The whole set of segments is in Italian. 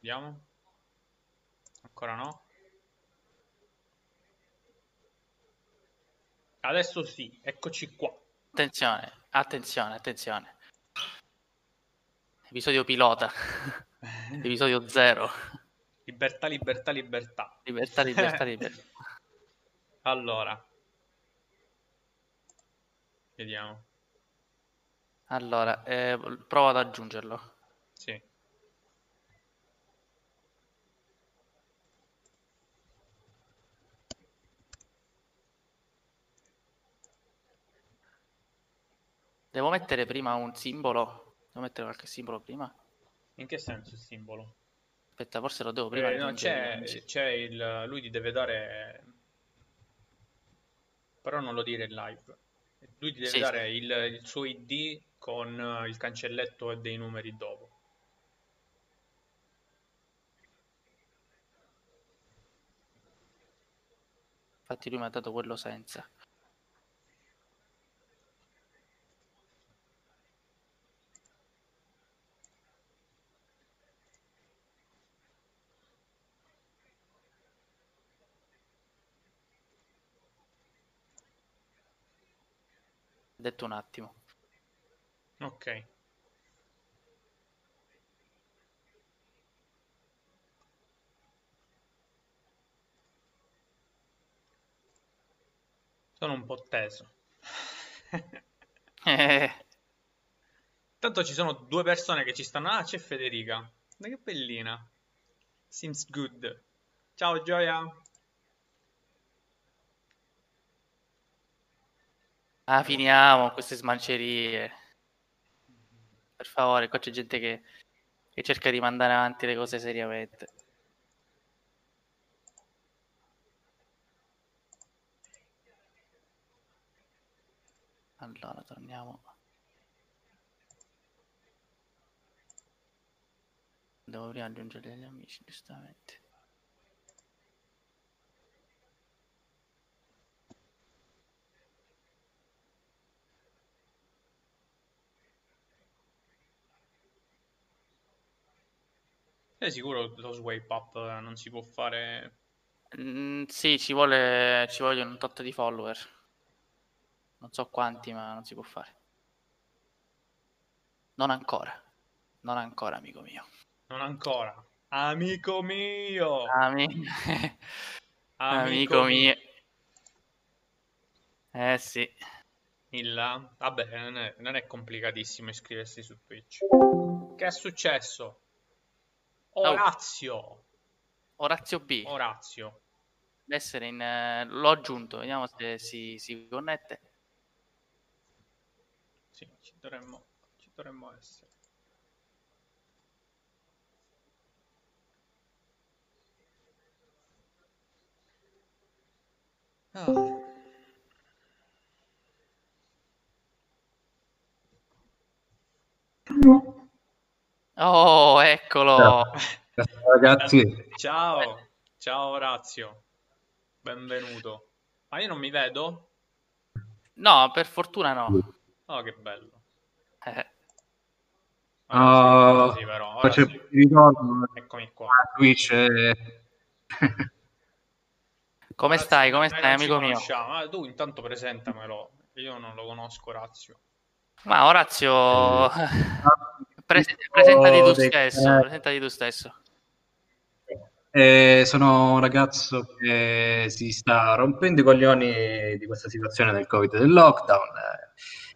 Vediamo. Ancora no. Adesso sì, eccoci qua. Attenzione, attenzione, attenzione. Episodio pilota. Episodio zero. Libertà, libertà, libertà. Libertà, libertà, libertà. allora. Vediamo. Allora, eh, prova ad aggiungerlo. Sì. Devo mettere prima un simbolo? Devo mettere qualche simbolo prima? In che senso il simbolo? Aspetta, forse lo devo prima. Eh, no, c'è, c'è il... lui ti deve dare... Però non lo dire in live. Lui ti deve sì, dare sì. Il, il suo ID con il cancelletto e dei numeri dopo. Infatti lui mi ha dato quello senza. Detto un attimo. Ok. Sono un po' teso. eh. Tanto ci sono due persone che ci stanno. Ah, c'è Federica. Ma che bellina. Seems good. Ciao Gioia. Ah, finiamo queste smancerie. Per favore, qua c'è gente che, che cerca di mandare avanti le cose seriamente. Allora, torniamo. Devo prima aggiungere gli amici, giustamente. Sei sicuro che lo swipe up non si può fare? Mm, sì, ci, vuole, ci vogliono un tot di follower. Non so quanti, ma non si può fare. Non ancora. Non ancora, amico mio. Non ancora. Amico mio. Ami... amico, amico mio. Eh sì. Il, vabbè, non è, non è complicatissimo iscriversi su Twitch. Che è successo? Orazio. Orazio B. Orazio. Deve essere in... Eh, l'ho aggiunto, vediamo se si, si connette. Sì, ci dovremmo, ci dovremmo essere. Ah. Oh, eccolo. Ciao, ragazzi. Ciao, ciao Orazio. Benvenuto. Ma io non mi vedo? No, per fortuna no. Oh, che bello. Eh. Uh, sì, però. Ora sì. ritorno. Eccomi qua. Twitch. E... Come stai? Come stai, amico mio? Ah, tu intanto presentamelo. Io non lo conosco, Orazio. Ma Orazio... Pre- presentati tu stesso, eh, presentati tu stesso. Eh, sono un ragazzo che si sta rompendo i coglioni di questa situazione del Covid e del lockdown.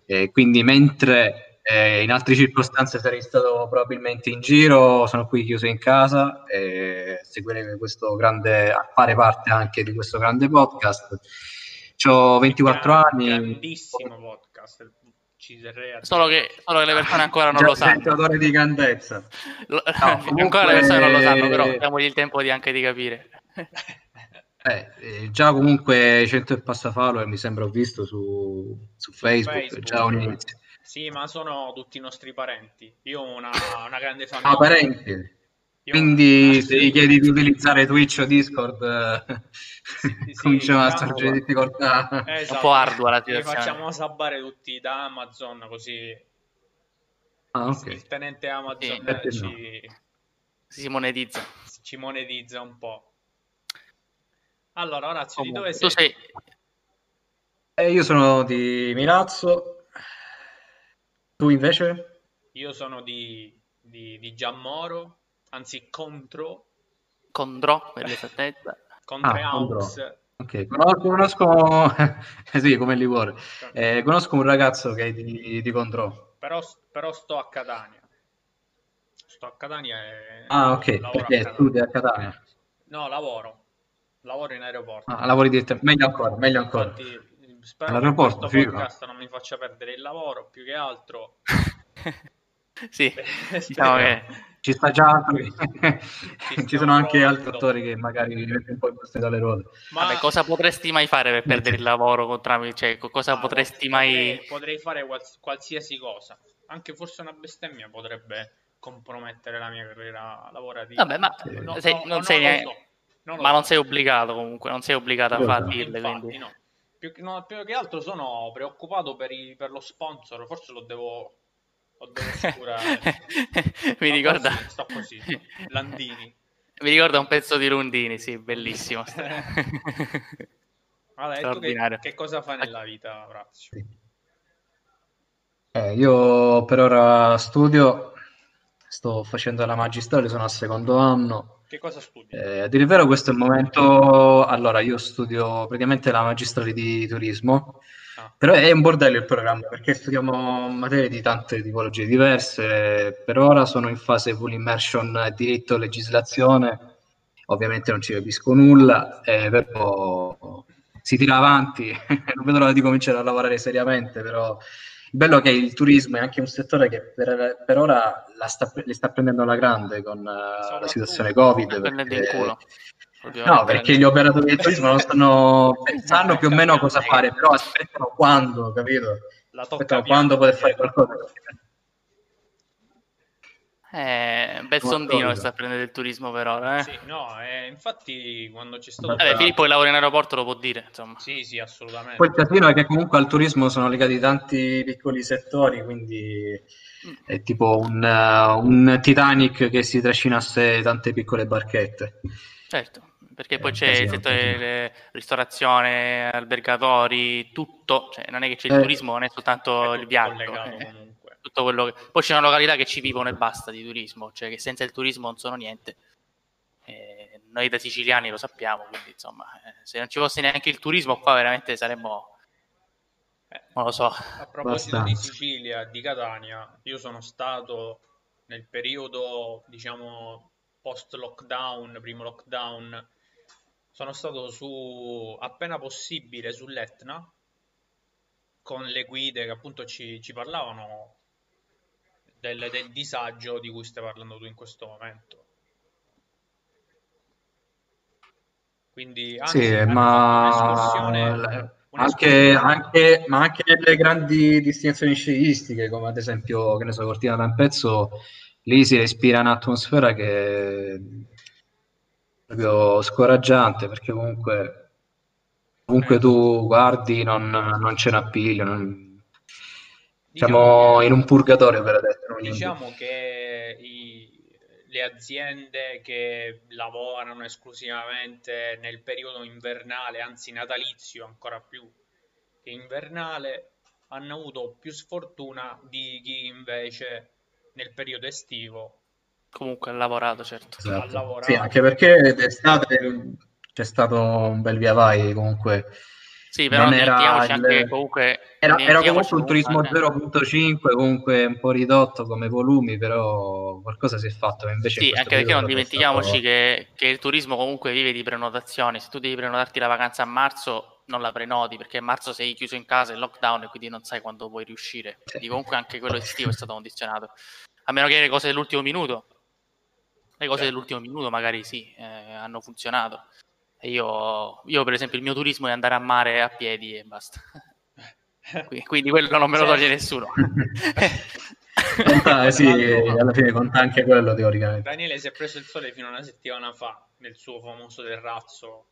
Eh, quindi, mentre eh, in altre circostanze sarei stato probabilmente in giro, sono qui chiuso in casa e seguire questo grande, a fare parte anche di questo grande podcast. Ho 24 anni. Grandissimo podcast, ci terrei solo che, solo che le persone ancora non lo sanno. di grandezza. Lo, no, comunque... Ancora le persone non lo sanno, però diamogli il tempo di anche di capire. Eh, eh, già comunque 100 e passa follower mi sembra ho visto su, su Facebook, Facebook, già un inizio. Sì, ma sono tutti i nostri parenti. Io ho una, una grande famiglia. Ah, parenti? Quindi se gli chiedi di utilizzare Twitch o Discord sì, sì, cominciamo a diciamo sorgere difficoltà. Esatto. Un po' ardua la situazione. Li facciamo sabbare tutti da Amazon così ah, okay. il tenente Amazon sì, ci... si monetizza. Ci monetizza un po'. Allora, Orazio, di Comunque, dove tu sei? sei Eh, io sono di Milazzo, tu invece? Io sono di, di, di Giammoro, anzi contro, Condrò per l'esattezza. contro Ah. Aux. Ok, conosco, conosco sì, come Livorno. Eh, conosco un ragazzo che è di, di Condro. Però, però sto a Catania. Sto a Catania e Ah, ok, a perché Catania. studi a Catania. No, lavoro. Lavoro in aeroporto. Ah, lavori direttamente, meglio ancora, meglio ancora. Infatti, spero che All'aeroporto, questo figo. podcast non mi faccia perdere il lavoro, più che altro. sì, spero- diciamo che Ci sta già altri. Ci Ci sono anche altri attori che magari li mettono un po' in posti dalle ruote. Ma Vabbè, cosa potresti mai fare per perdere il lavoro con tramite, cioè, co- cosa ma potresti mai potrei fare quals- qualsiasi cosa. Anche forse una bestemmia potrebbe compromettere la mia carriera lavorativa. Vabbè, ma. No, sei- no, non no, sei so. Non ma so. non sei obbligato comunque, non sei obbligato a Lo far so. dirle, Infatti, quindi no. Più, che- no, più che altro sono preoccupato per, i- per lo sponsor, forse lo devo, assicurare. mi Sto ricorda così, sto così, Landini. mi ricorda un pezzo di Rundini, sì, bellissimo. Allora, che, che cosa fai nella vita, Orazio? Eh, io per ora studio, sto facendo la magistrale, sono al secondo anno. Che cosa studi? Eh, a dire il vero, questo è il momento. Allora, io studio praticamente la magistrale di turismo. Però è un bordello il programma perché studiamo materie di tante tipologie diverse. Per ora sono in fase full immersion diritto legislazione, ovviamente non ci capisco nulla, eh, però si tira avanti. non vedo l'ora di cominciare a lavorare seriamente, però il bello è che il turismo è anche un settore che per, per ora la sta, li sta prendendo alla grande con eh, la situazione Covid. Perché- No, perché gli operatori del turismo non sanno, sanno più o meno cosa fare, però aspettano quando, capito? Aspettano quando poter fare qualcosa. Eh, bel sondino che sta prendendo il turismo per ora, eh. Sì, no, eh, infatti quando c'è stato... Vabbè, Filippo che lavora in aeroporto lo può dire, insomma. Sì, sì, assolutamente. Poi il casino è che comunque al turismo sono legati tanti piccoli settori, quindi è tipo un, eh, un Titanic che si trascina a sé tante piccole barchette. Certo, perché poi c'è il settore ristorazione, albergatori, tutto, cioè non è che c'è il Eh. turismo, non è soltanto È il viaggio, eh, comunque. tutto quello che... Poi c'è una località che ci vivono e basta di turismo, cioè che senza il turismo non sono niente. Eh, noi da siciliani lo sappiamo, quindi insomma, eh, se non ci fosse neanche il turismo qua veramente saremmo, Eh, non lo so, A proposito di Abbastanza. Sicilia, di Catania, io sono stato nel periodo, diciamo, post lockdown, primo lockdown, sono stato su appena possibile sull'Etna con le guide che appunto ci, ci parlavano del, del disagio di cui stai parlando tu in questo momento. Quindi, anzi, Sì, ma anche, anche- ma anche nelle grandi destinazioni sciistiche, come ad esempio, che ne so, Cortina d'Ampezzo, lì si respira un'atmosfera che proprio scoraggiante, perché comunque, comunque tu guardi non, non c'è un appiglio, non- siamo Diciamo che- in un purgatorio per adesso. Diciamo che i- le aziende che lavorano esclusivamente nel periodo invernale, anzi natalizio ancora più che invernale, hanno avuto più sfortuna di chi invece nel periodo estivo comunque ha lavorato, certo. Esatto. ha lavorato. Sì, anche perché d'estate c'è stato un bel via vai comunque. Sì, però Non era il- anche comunque... Era, era comunque un turismo comunque- 0.5, comunque un po' ridotto come volumi, però qualcosa si è fatto. Invece in Sì, anche perché non dimentichiamoci stato- che, che il turismo comunque vive di prenotazioni. Se tu devi prenotarti la vacanza a marzo, non la prenoti perché a marzo sei chiuso in casa, in lockdown e quindi non sai quando puoi riuscire. Quindi comunque anche quello estivo è stato condizionato. A meno che le cose dell'ultimo minuto, le cose Certo. dell'ultimo minuto magari sì, eh, hanno funzionato. E io, io, per esempio, il mio turismo è andare a mare a piedi e basta. Qui- Quindi quello non me lo Sì. toglie nessuno. Conta- sì, alla fine conta anche quello teoricamente. Daniele si è preso il sole fino a una settimana fa nel suo famoso terrazzo.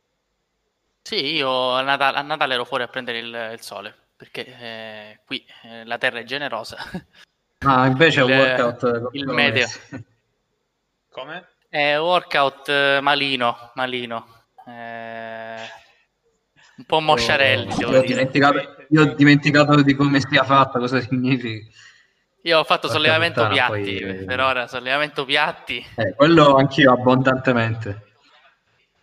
Sì, io a Natale, a Natale ero fuori a prendere il, il sole, perché eh, qui eh, la terra è generosa. Ma invece è un Il- workout il meteo. Come? Eh, workout eh, malino, malino. Eh, un po' mosciarelli. Oh, io, ho dimenticato, io ho dimenticato di come sia fatta, cosa significa. Io ho fatto sollevamento puttana, piatti, poi... per ora sollevamento piatti. Eh, quello anch'io abbondantemente.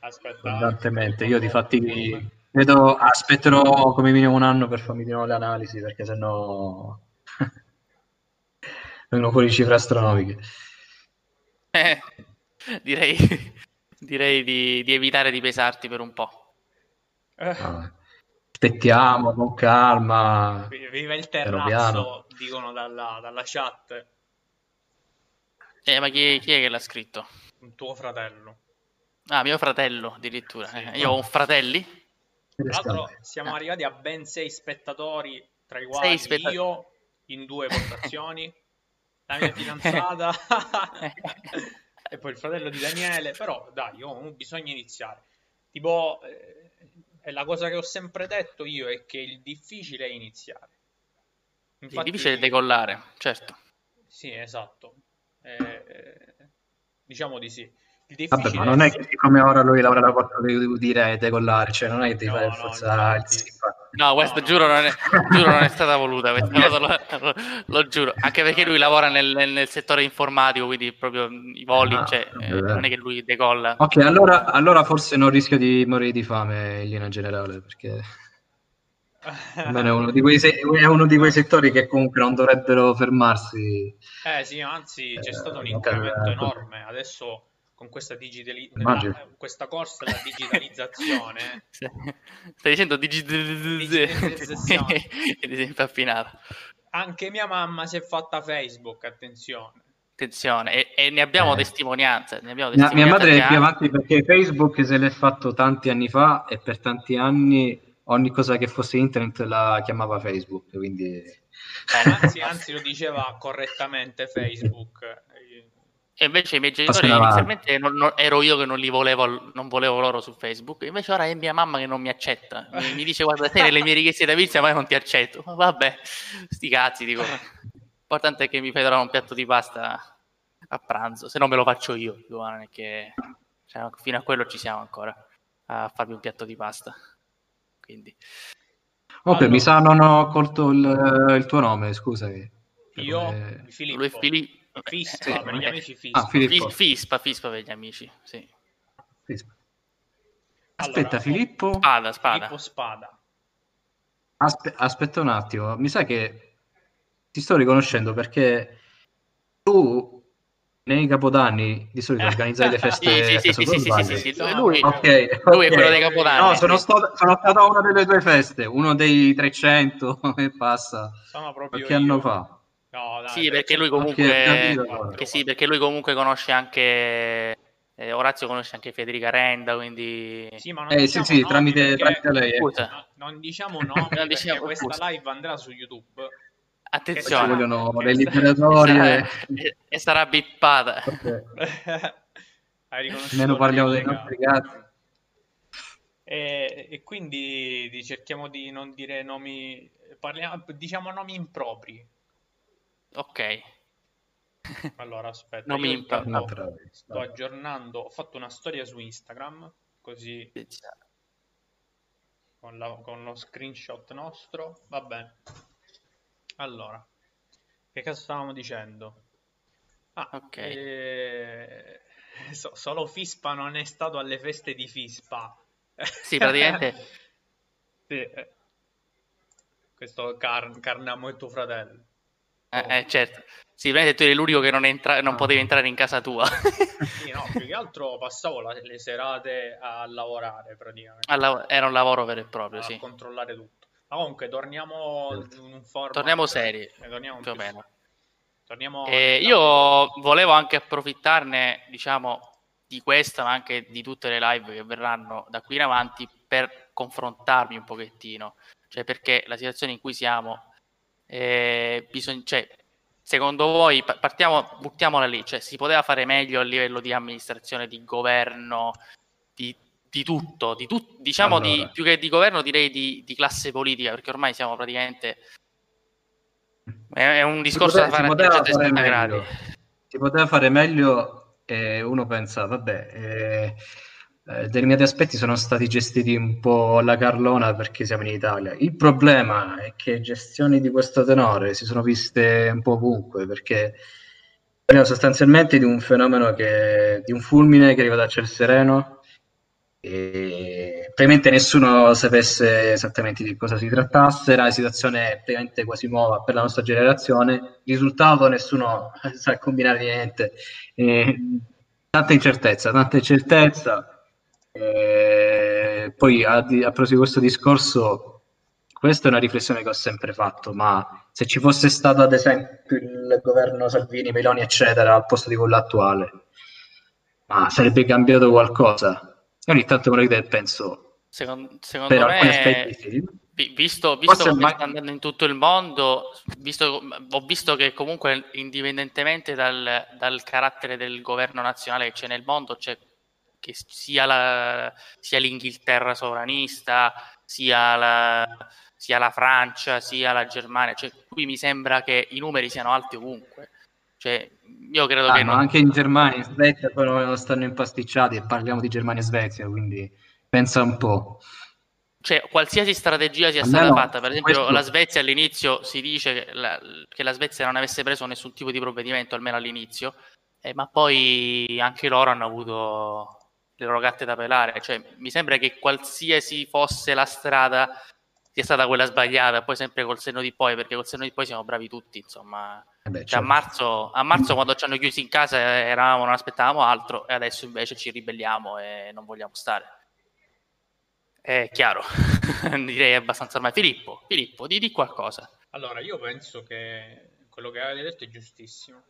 Aspetta. Abbondantemente. Io di fatti vedo, aspetterò come minimo un anno per farmi di nuovo le analisi, perché sennò vengono fuori cifre astronomiche. Eh, direi, direi di, di, evitare di pesarti per un po'. Ah, aspettiamo con calma. Viva il terrazzo, dicono dalla, dalla chat. Eh, ma chi, chi, è che l'ha scritto? Un tuo fratello. Ah, mio fratello addirittura. Sì. Eh, io ho un fratelli. Tra l'altro siamo arrivati a ben sei spettatori, tra i quali spetta- io in due votazioni, la mia fidanzata e poi il fratello di Daniele. Però dai, oh, bisogna iniziare. Tipo, eh, la cosa che ho sempre detto io è che il difficile è iniziare. Infatti, il difficile è decollare, certo. Sì, esatto. Eh, diciamo di sì. Vabbè, ma non è che come ora lui lavora da quattro di dire decollare, cioè non è che devi no, fare no, forza il No, questo giuro, non è, giuro non è stata voluta, questa cosa lo, lo, lo, giuro, anche perché lui lavora nel, nel, settore informatico, quindi proprio i voli, ah, cioè, eh, non è che lui decolla. Ok, allora, allora forse non rischio di morire di fame in linea generale, perché Almeno è uno, se- è uno di quei settori che comunque non dovrebbero fermarsi. Eh sì, anzi c'è stato un eh, incremento enorme. Adesso con questa, digitali- la, questa corsa alla digitalizzazione. Stai dicendo digitalizzazione ed è infapfinata. Anche mia mamma si è fatta Facebook, attenzione. Attenzione, e, e ne, abbiamo eh. testimonianze, ne abbiamo testimonianze. Mia madre è più avanti perché Facebook se l'è fatto tanti anni fa e per tanti anni ogni cosa che fosse internet la chiamava Facebook, quindi... Eh, anzi, anzi, lo diceva correttamente Facebook. E invece i miei genitori inizialmente non, non, ero io che non li volevo, non volevo loro su Facebook, invece ora è mia mamma che non mi accetta. Mi, mi dice guarda te nelle mie richieste da pizza ma io non ti accetto. Vabbè, sti cazzi, dico. L'importante è che mi fai trovare un piatto di pasta a pranzo, se no me lo faccio io, dico, non è che cioè, fino a quello ci siamo ancora a farmi un piatto di pasta. Quindi Ok, allora, mi sa non ho colto il, il tuo nome, scusa. Io, come... Filippo. Lui è Filippo. Fispa, sì, per gli amici Fispa. Ah, Filippo. Fispa, Fispa per gli amici, sì. Fispa. Aspetta, allora, Filippo... Spada, spada. Filippo Spada. Aspe- aspetta un attimo, mi sa che ti sto riconoscendo perché tu nei capodanni di solito organizzai le feste sì, sì, sì, sì, sì, sì, sì, sì. Lui, okay, lui è quello dei capodanni no, sono, stato, sono stato a una delle tue feste uno dei 300 e passa sono proprio qualche io. anno fa No, dai, sì, perché lui comunque, perché sì, perché lui comunque conosce anche eh, Orazio conosce anche Federica Renda, quindi sì, ma non eh, diciamo sì, sì, tramite, tramite lei. Scusa. No, non diciamo no, non diciamo, questa scusa. live andrà su YouTube. Attenzione, vogliono le liberatorie e, e sarà bippata. Okay. Meno parliamo dei nostri gatti. E, e quindi cerchiamo di non dire nomi, parliamo, diciamo nomi impropri Ok. Allora, aspetta, non mi intanto sto aggiornando, ho fatto una storia su Instagram, così con, la, con lo screenshot nostro, va bene. Allora, che cosa stavamo dicendo? Ah, ok. Eh, so, solo Fispa non è stato alle feste di Fispa. Sì, praticamente. sì, eh. Questo Car- Carnamo è tuo fratello. Eh, eh, certo. Sì, tu eri l'unico che non, entra- non ah. potevi entrare in casa tua. sì, no, più che altro passavo la- le serate a lavorare praticamente. Alla- era un lavoro vero e proprio, a sì. controllare tutto. Ma comunque torniamo certo. in un format... Torniamo seri, torniamo più o meno. Torniamo eh, io volevo anche approfittarne, diciamo, di questa, ma anche di tutte le live che verranno da qui in avanti per confrontarmi un pochettino. Cioè, perché la situazione in cui siamo eh, bisogna, cioè, secondo voi, partiamo, buttiamola lì, cioè, si poteva fare meglio a livello di amministrazione, di governo, di, di tutto, di tut, diciamo allora. di, più che di governo direi di, di, classe politica, perché ormai siamo praticamente... È, è un discorso poteva, da fare a 360 gradi. Si poteva fare meglio e uno pensa, vabbè, eh, eh, determinati aspetti sono stati gestiti un po' alla Carlona perché siamo in Italia. Il problema è che gestioni di questo tenore si sono viste un po' ovunque perché parliamo sostanzialmente di un fenomeno che, di un fulmine che arriva da ciel sereno e praticamente nessuno sapesse esattamente di cosa si trattasse, era una situazione praticamente quasi nuova per la nostra generazione, risultato nessuno sa combinare niente, e, tanta incertezza, tanta incertezza, e poi a, a proposito di questo discorso, questa è una riflessione che ho sempre fatto, ma se ci fosse stato ad esempio il governo Salvini, Meloni, eccetera, al posto di quello attuale, ma sarebbe cambiato qualcosa? E ogni tanto me lo penso, secondo, secondo per me, alcuni aspetti sì. Visto, visto come ma... sta andando in tutto il mondo, visto, ho visto che comunque indipendentemente dal, dal, carattere del governo nazionale che c'è nel mondo, c'è che sia, la, sia l'Inghilterra sovranista, sia la, sia la, Francia, sia la Germania. Cioè, qui mi sembra che i numeri siano alti ovunque. Cioè, io credo ah, che non... anche in Germania, in Svezia non stanno impasticciati e parliamo di Germania e Svezia, quindi pensa un po'. Cioè, qualsiasi strategia sia stata fatta, per esempio questo... la Svezia all'inizio si dice che la, che la Svezia non avesse preso nessun tipo di provvedimento, almeno all'inizio, eh, ma poi anche loro hanno avuto le loro gatte da pelare. Cioè, mi sembra che qualsiasi fosse la strada sia stata quella sbagliata, poi sempre col senno di poi, perché col senno di poi siamo bravi tutti, insomma. Eh beh, cioè, a, certo. marzo, a, marzo, quando ci hanno chiusi in casa eravamo, non aspettavamo altro e adesso invece ci ribelliamo e non vogliamo stare. È chiaro, direi abbastanza ormai. Filippo, Filippo, di, di qualcosa. Allora, io penso che quello che avete detto è giustissimo,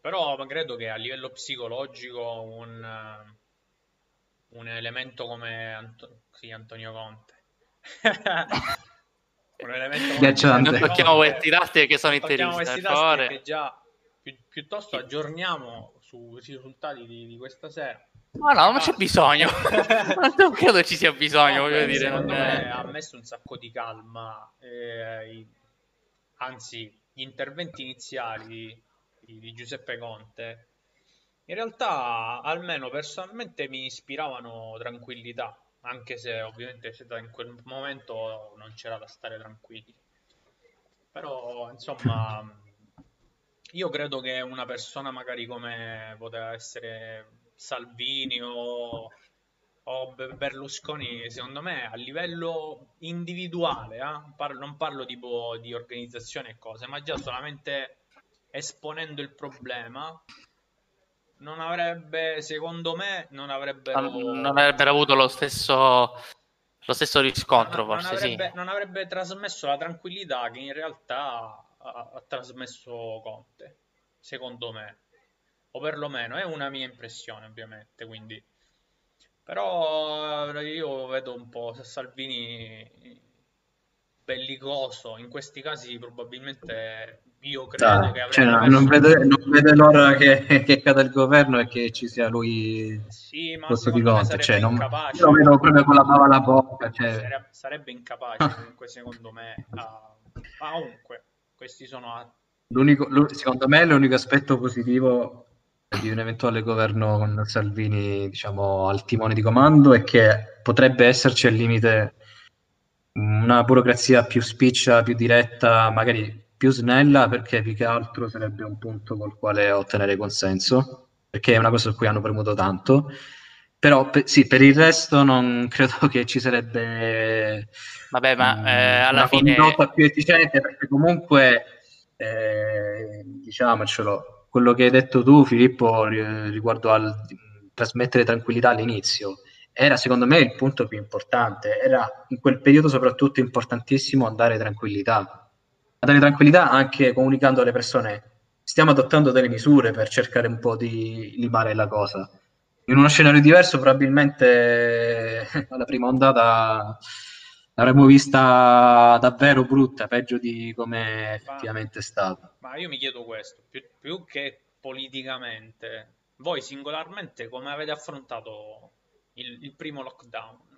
però credo che a livello psicologico un un elemento come Anto- sì, Antonio Conte. un elemento come Antonio Non tocchiamo questi dati che sono favore. Che già pi- piuttosto aggiorniamo sui risultati di, di questa sera. Ma no, non c'è bisogno. non credo ci sia bisogno, no, voglio dire. Secondo me ha messo un sacco di calma. Eh, i, anzi, gli interventi iniziali di, di Giuseppe Conte in realtà, almeno personalmente, mi ispiravano tranquillità, anche se ovviamente in quel momento non c'era da stare tranquilli. Però, insomma, io credo che una persona magari come poteva essere Salvini o, o Berlusconi, secondo me, a livello individuale, eh, parlo, non parlo tipo di organizzazione e cose, ma già solamente esponendo il problema non avrebbe, secondo me, non avrebbero... Non, non avrebbero avuto lo stesso, lo stesso riscontro, non, forse non avrebbe, sì. Non avrebbe trasmesso la tranquillità che in realtà ha, ha trasmesso Conte, secondo me. O perlomeno è una mia impressione, ovviamente, quindi... Però eh, io vedo un po' Salvini bellicoso, in questi casi probabilmente io credo ah, che cioè, no, non, vede, non, vede, l'ora che, che cada il governo e che ci sia lui sì, ma posto di Conte. Cioè, non, io lo vedo proprio con la bava alla bocca. Cioè... Sarebbe, sarebbe, incapace comunque, secondo me. A... Ma comunque, questi sono atti. L'unico, secondo me l'unico aspetto positivo di un eventuale governo con Salvini diciamo, al timone di comando è che potrebbe esserci al limite una burocrazia più spiccia, più diretta, magari più snella perché più che altro sarebbe un punto col quale ottenere consenso, perché è una cosa su cui hanno premuto tanto. Però pe- sì, per il resto non credo che ci sarebbe Vabbè, ma mm, eh, alla una fine... condotta più efficiente perché comunque eh, diciamocelo, quello che hai detto tu Filippo riguardo al trasmettere tranquillità all'inizio era secondo me il punto più importante, era in quel periodo soprattutto importantissimo andare tranquillità a dare tranquillità anche comunicando alle persone stiamo adottando delle misure per cercare un po' di limare la cosa. In uno scenario diverso probabilmente alla prima ondata l'avremmo vista davvero brutta, peggio di come effettivamente è stata. Ma io mi chiedo questo, più, più che politicamente, voi singolarmente come avete affrontato il, il primo lockdown?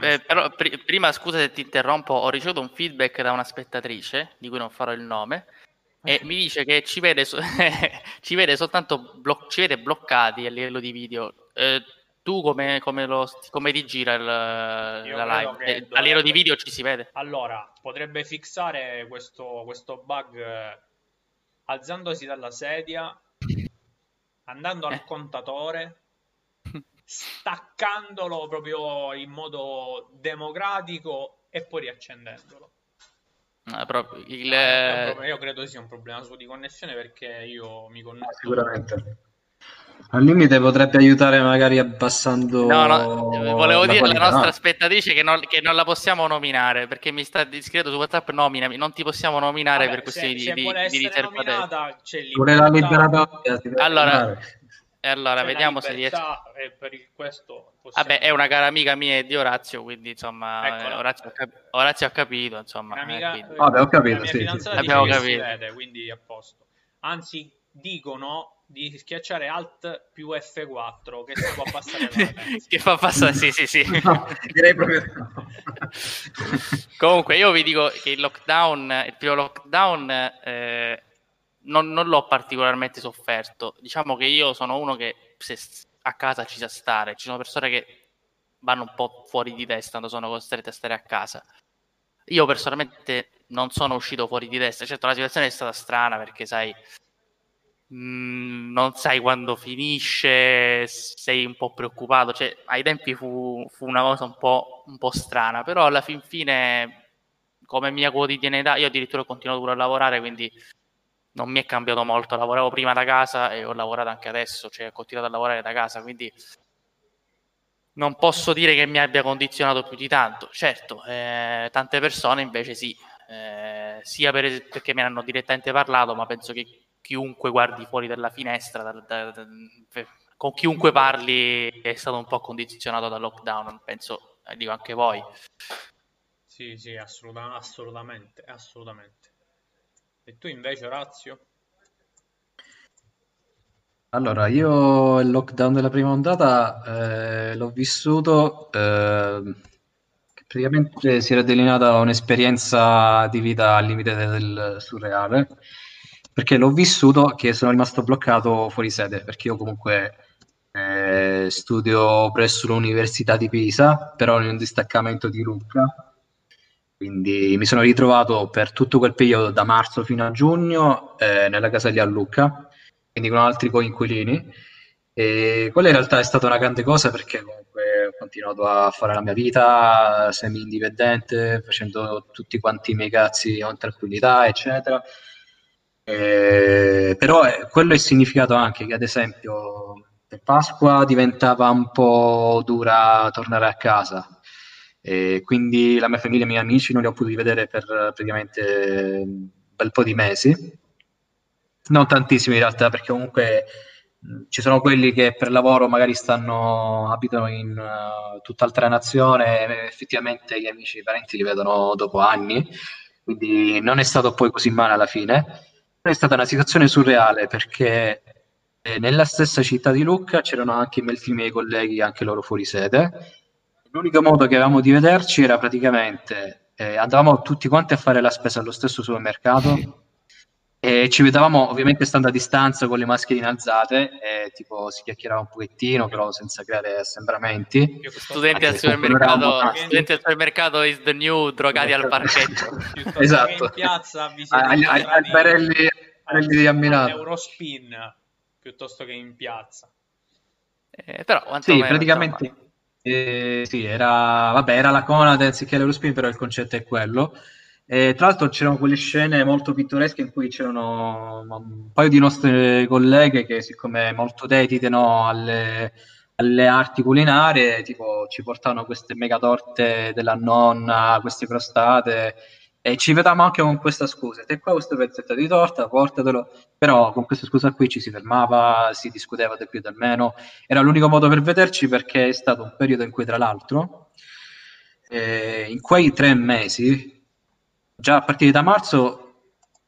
Eh, però, pr- prima, scusa se ti interrompo, ho ricevuto un feedback da una spettatrice, di cui non farò il nome, e mi dice che ci vede, so- ci vede soltanto blo- ci vede bloccati a livello di video. Eh, tu come, come, lo, come ti gira il, la live? Eh, dovrebbe... A livello di video ci si vede? Allora, potrebbe fissare questo, questo bug eh, alzandosi dalla sedia, andando al eh. contatore, staccandolo proprio in modo democratico e poi riaccendendolo. Ah, proprio il... ah, io credo sia un problema suo di connessione perché io mi connetto. Sicuramente. Al limite potrebbe aiutare magari abbassando. No, no, volevo la dire alla nostra spettatrice che non, che non, la possiamo nominare perché mi sta scritto su WhatsApp nominami, non ti possiamo nominare Vabbè, per questioni se, di, di, di riservatezza. Liberatoria. Allora, e allora C'è vediamo se riesce. E per questo possiamo... Vabbè, è una cara amica mia di Orazio, quindi insomma, eh, Orazio, ha cap- Orazio, ha capito. Insomma, amica, eh, Vabbè, ho capito. Sì, sì. Abbiamo capito. Vede, quindi a posto. Anzi, dicono di schiacciare Alt più F4 che si può passare che fa passare, sì, sì, sì. No, direi proprio Comunque, io vi dico che il lockdown, il primo lockdown eh, non, non, l'ho particolarmente sofferto. Diciamo che io sono uno che se a casa ci sa stare, ci sono persone che vanno un po' fuori di testa quando sono costrette a stare a casa. Io personalmente non sono uscito fuori di testa, certo la situazione è stata strana perché sai, mh, mm, non sai quando finisce, sei un po' preoccupato, cioè ai tempi fu, fu una cosa un po', un po' strana, però alla fin fine come mia quotidianità, io addirittura ho continuato pure a lavorare, quindi non mi è cambiato molto, lavoravo prima da casa e ho lavorato anche adesso, cioè ho continuato a lavorare da casa, quindi non posso dire che mi abbia condizionato più di tanto. Certo, eh, tante persone invece sì, eh, sia per, perché me ne hanno direttamente parlato, ma penso che chiunque guardi fuori dalla finestra, da, da, da, con chiunque parli è stato un po' condizionato dal lockdown, penso, eh, dico anche voi. Sì, sì, assoluta, assolutamente, assolutamente. E tu invece, Orazio? Allora, io il lockdown della prima ondata eh, l'ho vissuto, eh, praticamente si era delineata un'esperienza di vita al limite del surreale, perché l'ho vissuto che sono rimasto bloccato fuori sede, perché io comunque eh, studio presso l'Università di Pisa, però in un distaccamento di Lucca, quindi mi sono ritrovato per tutto quel periodo, da marzo fino a giugno, eh, nella casa di Lucca, quindi con altri coinquilini. E quella in realtà è stata una grande cosa perché comunque ho continuato a fare la mia vita semi-indipendente, facendo tutti quanti i miei cazzi con tranquillità, eccetera. E, però eh, quello è significato anche che, ad esempio, per Pasqua diventava un po' dura tornare a casa e quindi la mia famiglia e i miei amici non li ho potuti vedere per praticamente un bel po' di mesi. Non tantissimi in realtà, perché comunque ci sono quelli che per lavoro magari stanno, abitano in uh, tutt'altra nazione effettivamente gli amici e i parenti li vedono dopo anni, quindi non è stato poi così male alla fine. È stata una situazione surreale perché eh, nella stessa città di Lucca c'erano anche molti miei colleghi, anche loro fuori sede, L'unico modo che avevamo di vederci era praticamente eh, andavamo tutti quanti a fare la spesa allo stesso supermercato e ci vedevamo ovviamente stando a distanza con le mascherine alzate e tipo si chiacchierava un pochettino però senza creare assembramenti. Studenti al supermercato studenti al supermercato is the new drogati al parchetto. Esatto. in piazza agli, agli barelli, di Milano Eurospin piuttosto che in piazza. Eh, però sì praticamente insomma eh, sì, era, vabbè, era la Conad anziché l'Eurospin, però il concetto è quello. E, tra l'altro c'erano quelle scene molto pittoresche in cui c'erano un paio di nostre colleghe che siccome molto dedite no, alle, alle, arti culinarie, tipo ci portavano queste mega torte della nonna, queste crostate e ci vedevamo anche con questa scusa, te qua questo pezzetto di torta, portatelo, però con questa scusa qui ci si fermava, si discuteva del più e del meno, era l'unico modo per vederci perché è stato un periodo in cui tra l'altro, eh, in quei tre mesi, già a partire da marzo,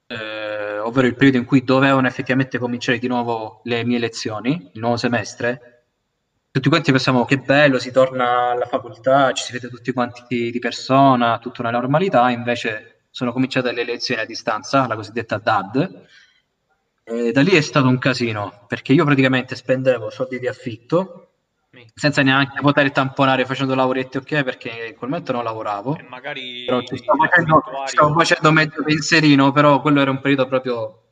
eh, ovvero il periodo in cui dovevano effettivamente cominciare di nuovo le mie lezioni, il nuovo semestre, tutti quanti pensiamo che bello, si torna alla facoltà, ci si vede tutti quanti di persona, tutta una normalità, invece sono cominciate le lezioni a distanza, la cosiddetta DAD, e da lì è stato un casino, perché io praticamente spendevo soldi di affitto senza neanche poter tamponare facendo lavoretti ok? Perché in quel momento non lavoravo. E magari però ci stavo facendo, stavo facendo mezzo pensierino però quello era un periodo proprio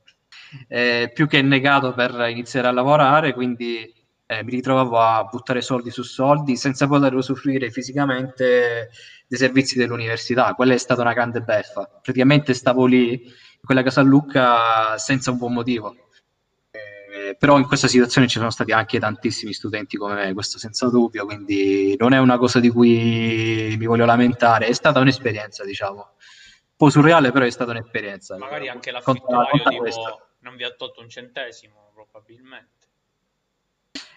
eh, più che negato per iniziare a lavorare quindi eh, mi ritrovavo a buttare soldi su soldi senza poter usufruire fisicamente dei servizi dell'università quella è stata una grande beffa praticamente stavo lì in quella casa a Lucca senza un buon motivo però in questa situazione ci sono stati anche tantissimi studenti come me, questo senza dubbio, quindi non è una cosa di cui mi voglio lamentare, è stata un'esperienza, diciamo. Un po' surreale, però è stata un'esperienza. Magari anche l'affittuario non vi ha tolto un centesimo, probabilmente.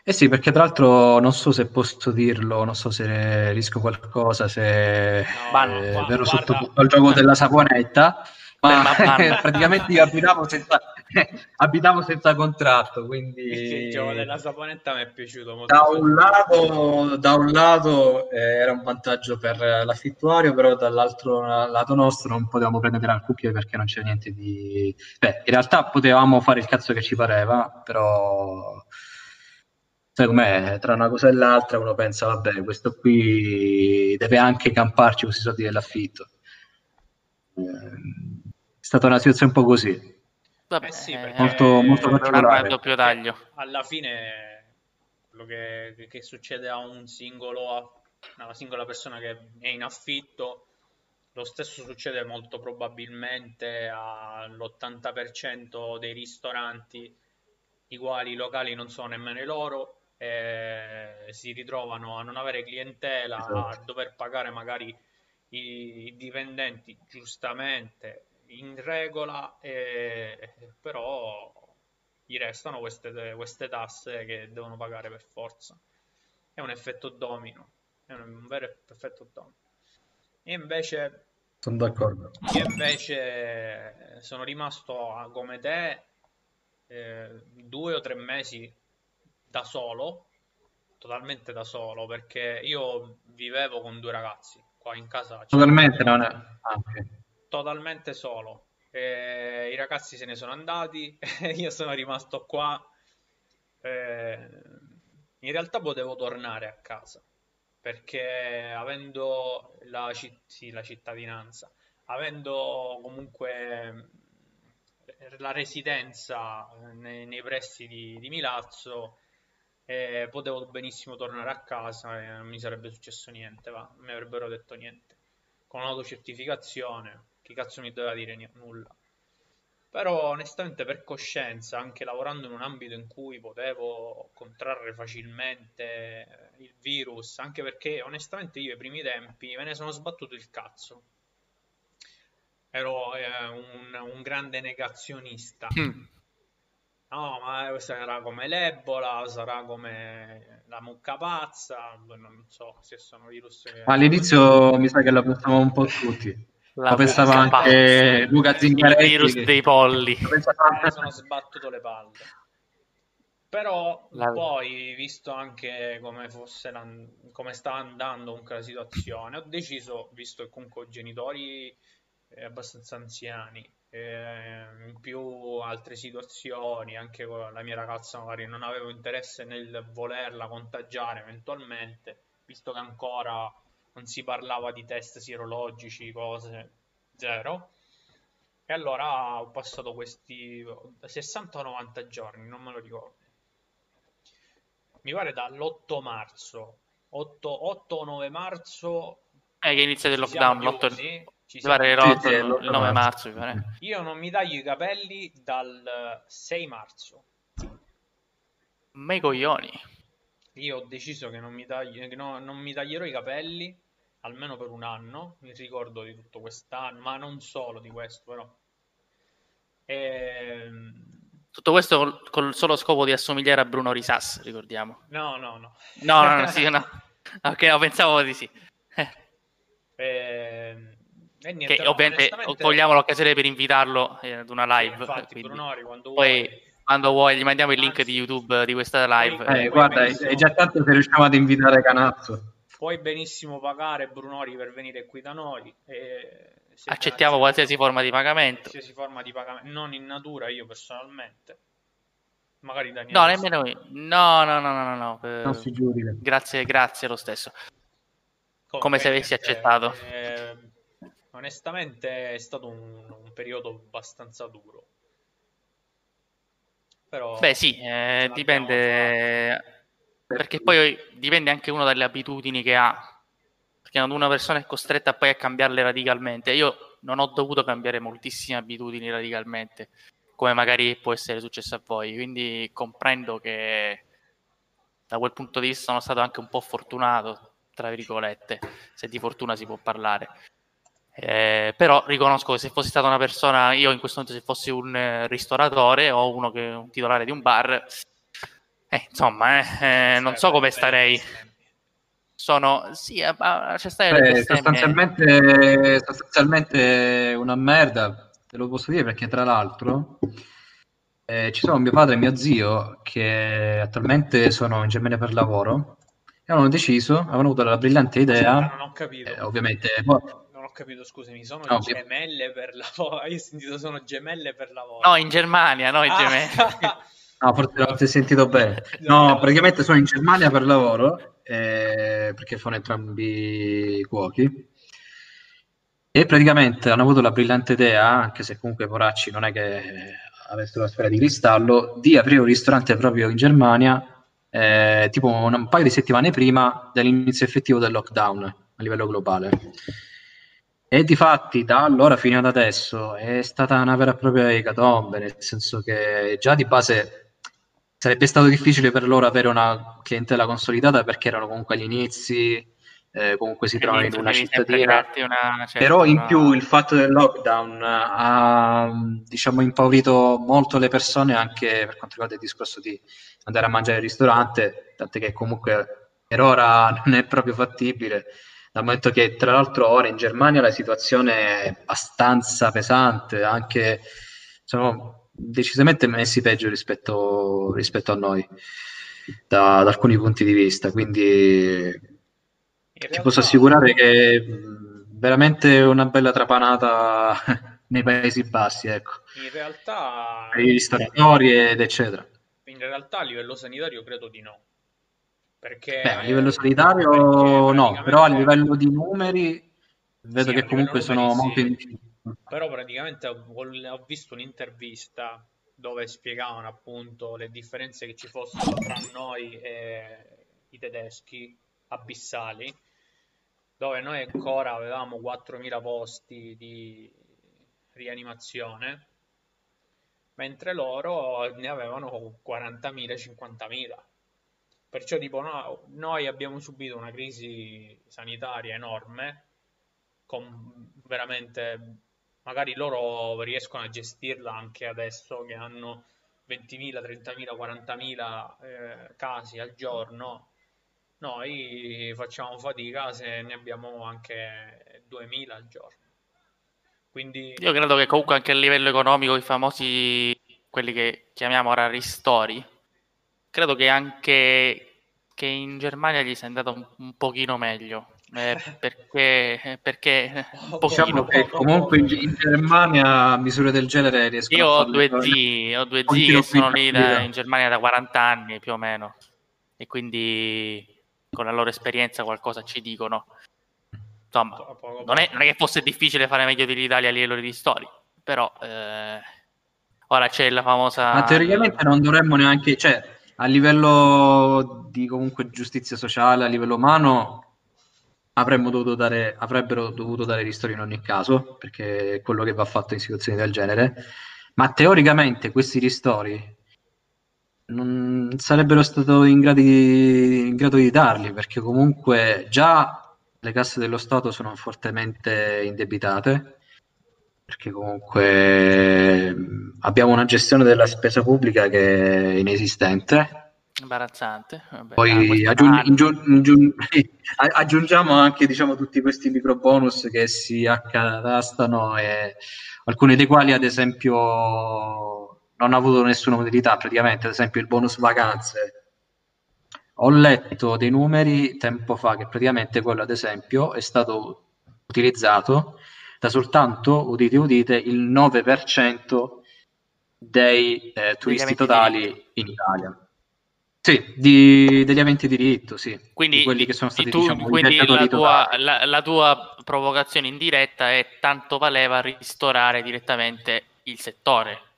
Eh sì, perché tra l'altro non so se posso dirlo, non so se risco qualcosa, se no, è no, vero sotto al gioco della saponetta, ma praticamente io abitavo senza, abitavo senza contratto, quindi... Il gioco della saponetta mi è piaciuto molto. Da un lato, da un lato eh, era un vantaggio per l'affittuario, però dall'altro lato nostro non potevamo prendere al cucchiaio perché non c'era niente di... Beh, in realtà potevamo fare il cazzo che ci pareva, però... Sai com'è? Tra una cosa e l'altra uno pensa, vabbè, questo qui deve anche camparci questi soldi dell'affitto. Eh, stata una situazione un po' così. Vabbè, eh sì, molto, molto particolare. doppio taglio. Alla fine quello che, che succede a un singolo, a una singola persona che è in affitto, lo stesso succede molto probabilmente all'80% dei ristoranti, i quali i locali non sono nemmeno i loro, e si ritrovano a non avere clientela, esatto. a dover pagare magari i, i dipendenti giustamente in regola, eh, però gli restano queste, queste tasse che devono pagare per forza. È un effetto domino, è un vero effetto domino. E invece... Sono d'accordo. Io invece sono rimasto come te eh, due o tre mesi da solo, totalmente da solo, perché io vivevo con due ragazzi qua in casa. Totalmente non è... Ah, okay totalmente solo. Eh, I ragazzi se ne sono andati, io sono rimasto qua. Eh, in realtà potevo tornare a casa perché avendo la, sì, la cittadinanza, avendo comunque la residenza nei, nei pressi di, di Milazzo, eh, potevo benissimo tornare a casa e non mi sarebbe successo niente, va? mi avrebbero detto niente. Con l'autocertificazione chi cazzo mi doveva dire nulla. Però onestamente per coscienza, anche lavorando in un ambito in cui potevo contrarre facilmente il virus, anche perché onestamente io ai primi tempi me ne sono sbattuto il cazzo. Ero eh, un, un, grande negazionista. Mm. No, ma sarà come l'Ebola, sarà come la mucca pazza, non so se sono virus che... All'inizio mi sa che lo pensavamo un po' tutti. La pensava anche Luca Zingaretti. Il virus che... dei polli. Mi sono sbattuto le palle. Però la... poi, visto anche come, fosse la... come sta andando comunque la situazione, ho deciso, visto che comunque ho genitori eh, abbastanza anziani, eh, in più altre situazioni, anche con la mia ragazza magari non avevo interesse nel volerla contagiare eventualmente, visto che ancora non si parlava di test sierologici, cose, zero. E allora ho passato questi 60 90 giorni, non me lo ricordo. Mi pare dall'8 marzo, 8, 8 o 9 marzo. Eh, che inizia il lockdown, l'8 sì, ci pare l'8, il 9 marzo. Io non mi taglio i capelli dal 6 marzo. Ma i coglioni. Io ho deciso che non mi, taglio, che no, non mi taglierò i capelli almeno per un anno, mi ricordo di tutto quest'anno, ma non solo di questo però. E... Ehm, tutto questo con il solo scopo di assomigliare a Bruno Risas, ricordiamo. No, no, no. No, no, no, sì, no. Ok, no, pensavo di sì. e... Ehm, e niente, che no, ovviamente onestamente... cogliamo l'occasione per invitarlo eh, ad una live. Sì, infatti, quindi... Brunori, quando Poi... vuoi quando vuoi gli mandiamo il link di YouTube di questa live. Eh, guarda, è già tanto che riusciamo ad invitare Canazzo puoi benissimo pagare Brunori per venire qui da noi e accettiamo qualsiasi forma di pagamento. Qualsiasi forma di pagamento, non in natura io personalmente. Magari Daniele. No, nemmeno io. No, no, no, no, no. Per... Non si giuri. Grazie, grazie lo stesso. Come, Come se avessi accettato. Eh, onestamente è stato un, un, periodo abbastanza duro. Però Beh sì, eh, dipende... Perché poi dipende anche uno dalle abitudini che ha perché quando una persona è costretta poi a cambiarle radicalmente, io non ho dovuto cambiare moltissime abitudini radicalmente, come magari può essere successo a voi, quindi comprendo che da quel punto di vista sono stato anche un po' fortunato, tra virgolette, se di fortuna si può parlare. Eh, però riconosco che se fossi stata una persona, io in questo momento se fossi un eh, ristoratore o uno che, un titolare di un bar, eh, insomma, eh, eh non so come starei sono sì, c'è stai Beh, sostanzialmente, sostanzialmente una merda, te lo posso dire perché tra l'altro eh, ci sono mio padre e mio zio che attualmente sono in Germania per lavoro e hanno deciso, avevano avuto la brillante idea, non ho capito. Eh, ovviamente non ho capito, scusami, sono no, gemelle per lavoro. Io ho sentito sono gemelle per lavoro. No, in Germania, no, in ah. Germania. no, forse hai sentito bene. No, praticamente sono in Germania per lavoro eh, perché fanno entrambi cuochi. E praticamente hanno avuto la brillante idea, anche se comunque Poracci non è che avesse una sfera di cristallo, di aprire un ristorante proprio in Germania, eh, tipo un, un paio di settimane prima dell'inizio effettivo del lockdown a livello globale. E di fatti da allora fino ad adesso è stata una vera e propria ecatombe, nel senso che già di base sarebbe stato difficile per loro avere una clientela consolidata perché erano comunque agli inizi, eh, comunque si trovano in una cittadina. Una, certo, Però in più il fatto del lockdown ha diciamo, impaurito molto le persone anche per quanto riguarda il discorso di andare a mangiare al ristorante, tant'è che comunque per ora non è proprio fattibile. Dal momento che tra l'altro ora in Germania la situazione è abbastanza pesante, anche insomma, decisamente messi peggio rispetto, rispetto a noi da, da, alcuni punti di vista. Quindi ti posso assicurare che è veramente una bella trapanata nei Paesi Bassi, ecco. In realtà... I ristoratori ed eccetera. In realtà a livello sanitario credo di no. Perché... Beh, a livello sanitario no, però a livello di numeri vedo sì, che comunque sono molto sì. Però praticamente ho, ho visto un'intervista dove spiegavano appunto le differenze che ci fossero tra noi e i tedeschi abissali, dove noi ancora avevamo 4.000 posti di rianimazione, mentre loro ne avevano 40.000, 50.000. Perciò tipo no, noi abbiamo subito una crisi sanitaria enorme, con veramente magari loro riescono a gestirla anche adesso che hanno 20.000, 30.000, 40.000 eh, casi al giorno. Noi facciamo fatica se ne abbiamo anche 2.000 al giorno. Quindi... Io credo che comunque anche a livello economico i famosi, quelli che chiamiamo ora ristori, credo che anche che in Germania gli sia andato un, un pochino meglio eh, perché, perché diciamo che comunque in, in Germania misure del genere riescono io ho due zii ho due zii che sono lì da, in Germania da 40 anni più o meno e quindi con la loro esperienza qualcosa ci dicono. Insomma non è, non è che fosse difficile fare meglio dell'Italia a livello di storia però eh, ora c'è la famosa ma teoricamente non dovremmo neanche cioè a livello di comunque giustizia sociale a livello umano avremmo dovuto dare, avrebbero dovuto dare ristori in ogni caso, perché è quello che va fatto in situazioni del genere, ma teoricamente questi ristori non sarebbero stati in, in grado di darli, perché comunque già le casse dello Stato sono fortemente indebitate, perché comunque abbiamo una gestione della spesa pubblica che è inesistente Imbarazzante. Vabbè, Poi ah, aggiung- aggiung- aggiung- aggiungiamo anche diciamo, tutti questi micro bonus che si accatastano e alcuni dei quali ad esempio non hanno avuto nessuna utilità praticamente, ad esempio il bonus vacanze. Ho letto dei numeri tempo fa che praticamente quello ad esempio è stato utilizzato da soltanto, udite udite, il 9% dei eh, turisti totali in Italia. Sì, di, degli aventi diritto, sì. Quindi, quelli che sono stati, tu, diciamo, quindi la tua, la, la tua, provocazione indiretta è tanto valeva ristorare direttamente il settore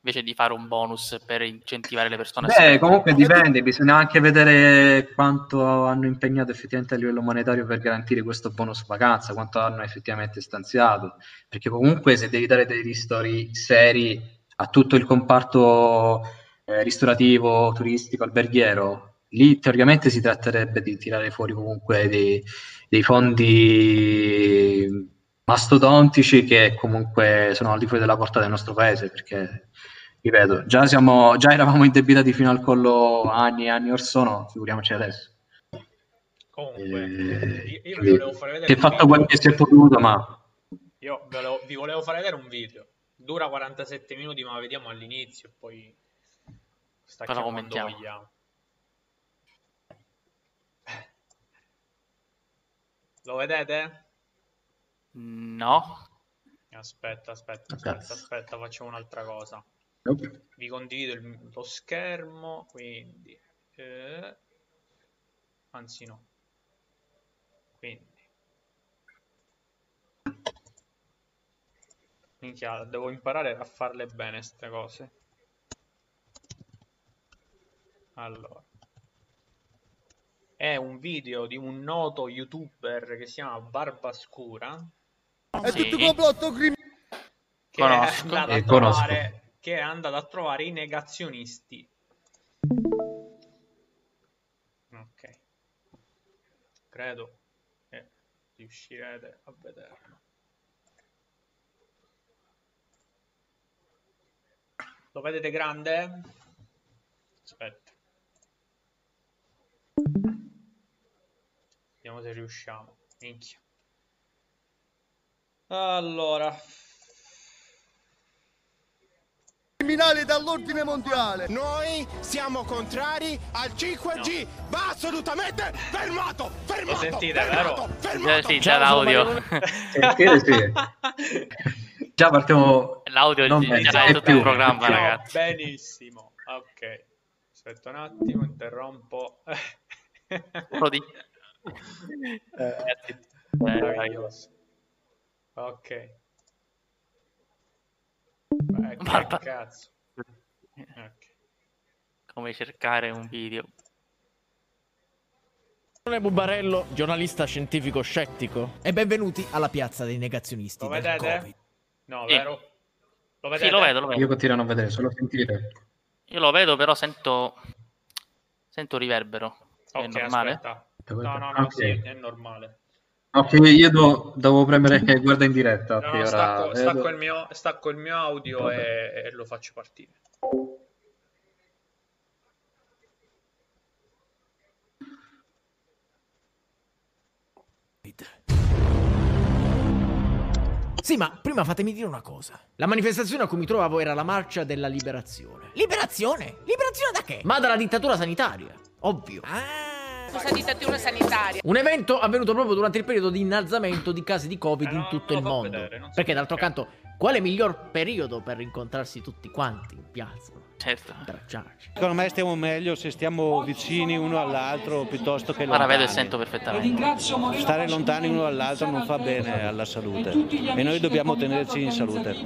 invece di fare un bonus per incentivare le persone Beh, a Beh, comunque dipende, bisogna anche vedere quanto hanno impegnato effettivamente a livello monetario per garantire questo bonus vacanza, quanto hanno effettivamente stanziato, perché comunque se devi dare dei ristori seri a tutto il comparto eh, ristorativo, turistico, alberghiero, lì teoricamente si tratterebbe di tirare fuori comunque dei, dei fondi mastodontici che comunque sono al di fuori della portata del nostro paese, perché ripeto, già, siamo, già eravamo indebitati fino al collo anni e anni or sono, figuriamoci adesso. Comunque, eh, io, vi volevo fare vedere. È fatto quello che si è potuto, ma. Io volevo, vi volevo fare vedere un video. Dura 47 minuti, ma vediamo all'inizio, poi stacchiamo quando vogliamo. Lo vedete? No. Aspetta, aspetta, aspetta, aspetta, facciamo un'altra cosa. Nope. Vi condivido il, lo schermo, quindi... Eh, anzi no. Quindi... Minchia, devo imparare a farle bene queste cose. Allora. È un video di un noto youtuber che si chiama Barbascura. È sì. tutto complotto criminale. Che conosco. È andato a trovare che è andato a trovare i negazionisti. Ok. Credo che riuscirete a vederlo. Lo vedete grande? Aspetta. Vediamo se riusciamo. Minchia. Allora, criminali dall'ordine mondiale. Noi siamo contrari al 5G. No. Va assolutamente fermato. Fermato. Lo sentite, fermato, vero? Fermato. Sì, c'è l'audio. Sentite, sì. Già partiamo. L'audio non è tutto più. il programma, ragazzi. Benissimo. Ok. Aspetta un attimo, interrompo. Prodi. eh, meraviglioso. Ok. Beh, Barba... cazzo. Okay. Come cercare un video. Bubarello, giornalista scientifico scettico. E benvenuti alla piazza dei negazionisti. Lo vedete? COVID. No, vero? Lo vedete? Sì, lo vedo, lo vedo. Io continuo a non vedere, solo sentire. Io lo vedo, però sento. Sento riverbero. Ok, è normale? Aspetta. No, no, no, okay. sì, è normale. Ok, io do, devo premere che guarda in diretta. No, no, stacco, stacco, il mio, stacco, il mio, audio e, e, lo faccio partire. Sì, ma prima fatemi dire una cosa. La manifestazione a cui mi trovavo era la marcia della liberazione. Liberazione? Liberazione da che? Ma dalla dittatura sanitaria, ovvio. Ah sanitaria. Un evento avvenuto proprio durante il periodo di innalzamento di casi di Covid eh, in tutto il mondo. Vedere, perché d'altro canto, quale miglior periodo per incontrarsi tutti quanti in piazza? Certo. Secondo me stiamo meglio se stiamo vicini uno all'altro piuttosto che lontani. Ora vedo e sento perfettamente. Stare lontani uno dall'altro non fa bene alla salute e noi dobbiamo tenerci in salute.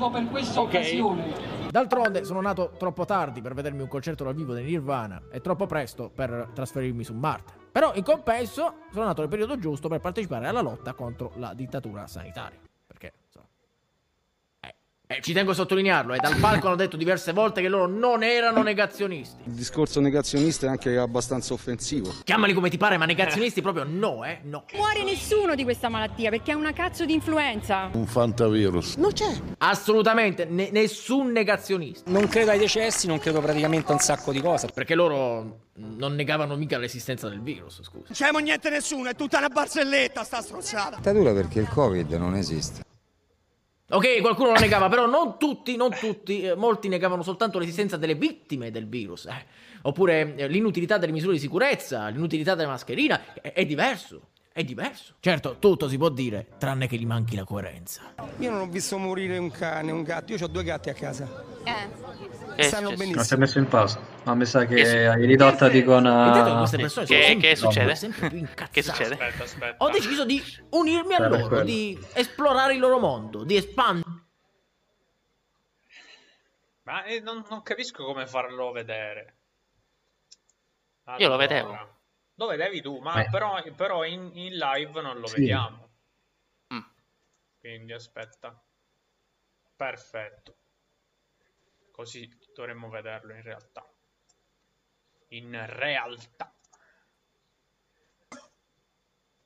Ok. D'altronde sono nato troppo tardi per vedermi un concerto dal vivo di Nirvana e troppo presto per trasferirmi su Marte. Però in compenso sono nato nel periodo giusto per partecipare alla lotta contro la dittatura sanitaria. Eh, ci tengo a sottolinearlo, e dal palco hanno detto diverse volte che loro non erano negazionisti. Il discorso negazionista è anche abbastanza offensivo. Chiamali come ti pare, ma negazionisti proprio no, eh, no. Muore nessuno di questa malattia perché è una cazzo di influenza. Un fantavirus. Non c'è. Assolutamente, ne- nessun negazionista. Non credo ai decessi, non credo praticamente a un sacco di cose. Perché loro non negavano mica l'esistenza del virus, scusa. Non c'è niente nessuno, è tutta una barzelletta sta strozzata. Dittatura perché il Covid non esiste. Ok, qualcuno lo negava, però non tutti, non tutti, eh, molti negavano soltanto l'esistenza delle vittime del virus. Eh. Oppure eh, l'inutilità delle misure di sicurezza, l'inutilità della mascherina, è, è diverso. È diverso. Certo, tutto si può dire, tranne che gli manchi la coerenza. Io non ho visto morire un cane, un gatto, io ho due gatti a casa. Eh. Stanno Non si è benissimo. messo in pausa. Ma mi sa che Che- hai ridotta di con... Sono Che, sempre, che succede? che succede? Aspetta, aspetta. Ho deciso di unirmi a loro, quello. di esplorare il loro mondo, di espandere. Ma eh, non, non capisco come farlo vedere. Io lo Allora, vedevo. Lo vedevi tu, ma Eh. però, però in, in live non lo Sì. vediamo. Mm. Quindi aspetta. Perfetto. Così dovremmo vederlo in realtà. In realtà.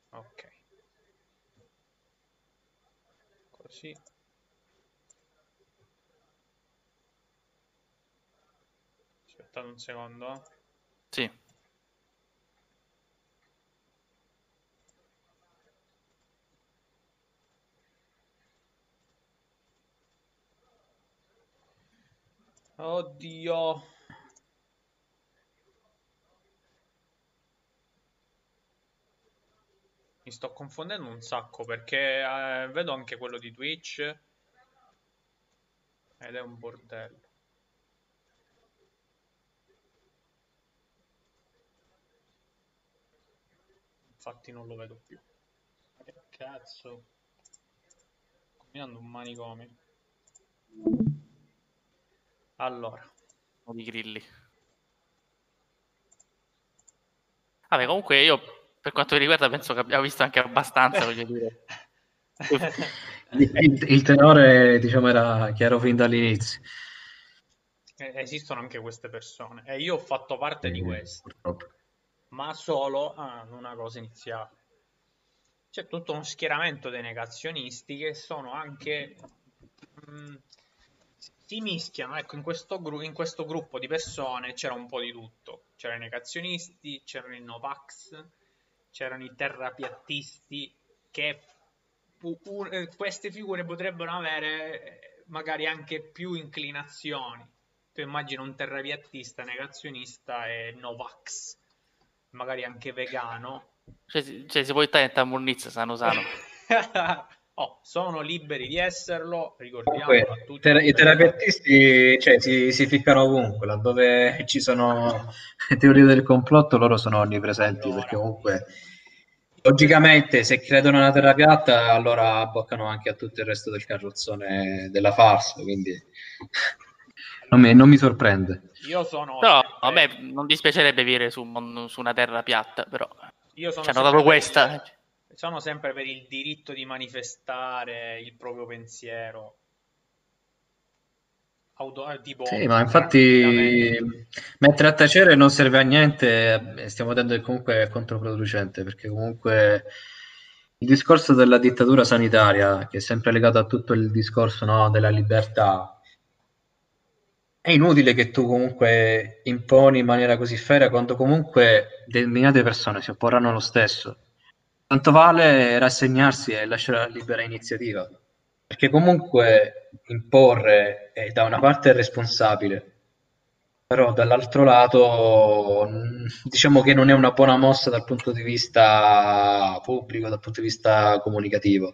Ok. Così. Aspettate un secondo. Sì. Oddio. Mi sto confondendo un sacco perché eh, vedo anche quello di Twitch ed è un bordello. Infatti non lo vedo più. Che cazzo? Combinando un manicomio. Allora. di grilli. Vabbè, comunque io per quanto mi riguarda penso che abbiamo visto anche abbastanza, voglio dire. Il, il- tenore, diciamo, era chiaro fin dall'inizio. Eh, Esistono anche queste persone e io ho fatto parte di Eh, queste, Purtroppo. ma solo ah, una cosa iniziale. C'è tutto uno schieramento dei negazionisti che sono anche... mm, si mischiano, ecco, in questo, gru- in questo gruppo di persone c'era un po' di tutto. C'erano i negazionisti, c'erano i Novax, c'erano i terrapiattisti che pu- un- eh, queste figure potrebbero avere eh, magari anche più inclinazioni. Tu immagini un terrapiattista negazionista e Novax, magari anche vegano. Cioè, cioè, si può in Murnizza, sanno sano. oh, sono liberi di esserlo, ricordiamo Comunque, a i tutti. ter- i terapeutisti cioè, si, si ficcano ovunque, laddove ci sono teorie del complotto, loro sono onnipresenti, Allora. perché comunque, logicamente, se credono alla terra piatta, allora abboccano anche a tutto il resto del carrozzone della farsa, quindi non mi, non mi sorprende. Io sono Però sempre- a me non dispiacerebbe vivere su, su una terra piatta, però io sono ci hanno dato questa. Sono sempre per il diritto di manifestare il proprio pensiero. Auto, eh, tipo, Sì, ma infatti mettere a tacere non serve a niente, e stiamo vedendo che comunque è controproducente, perché comunque il discorso della dittatura sanitaria, che è sempre legato a tutto il discorso, no, della libertà, è inutile che tu comunque imponi in maniera così ferrea quando comunque determinate persone si opporranno lo stesso. Tanto vale rassegnarsi e lasciare la libera iniziativa. Perché comunque imporre è da una parte responsabile, però dall'altro lato mh, diciamo che non è una buona mossa dal punto di vista pubblico, dal punto di vista comunicativo.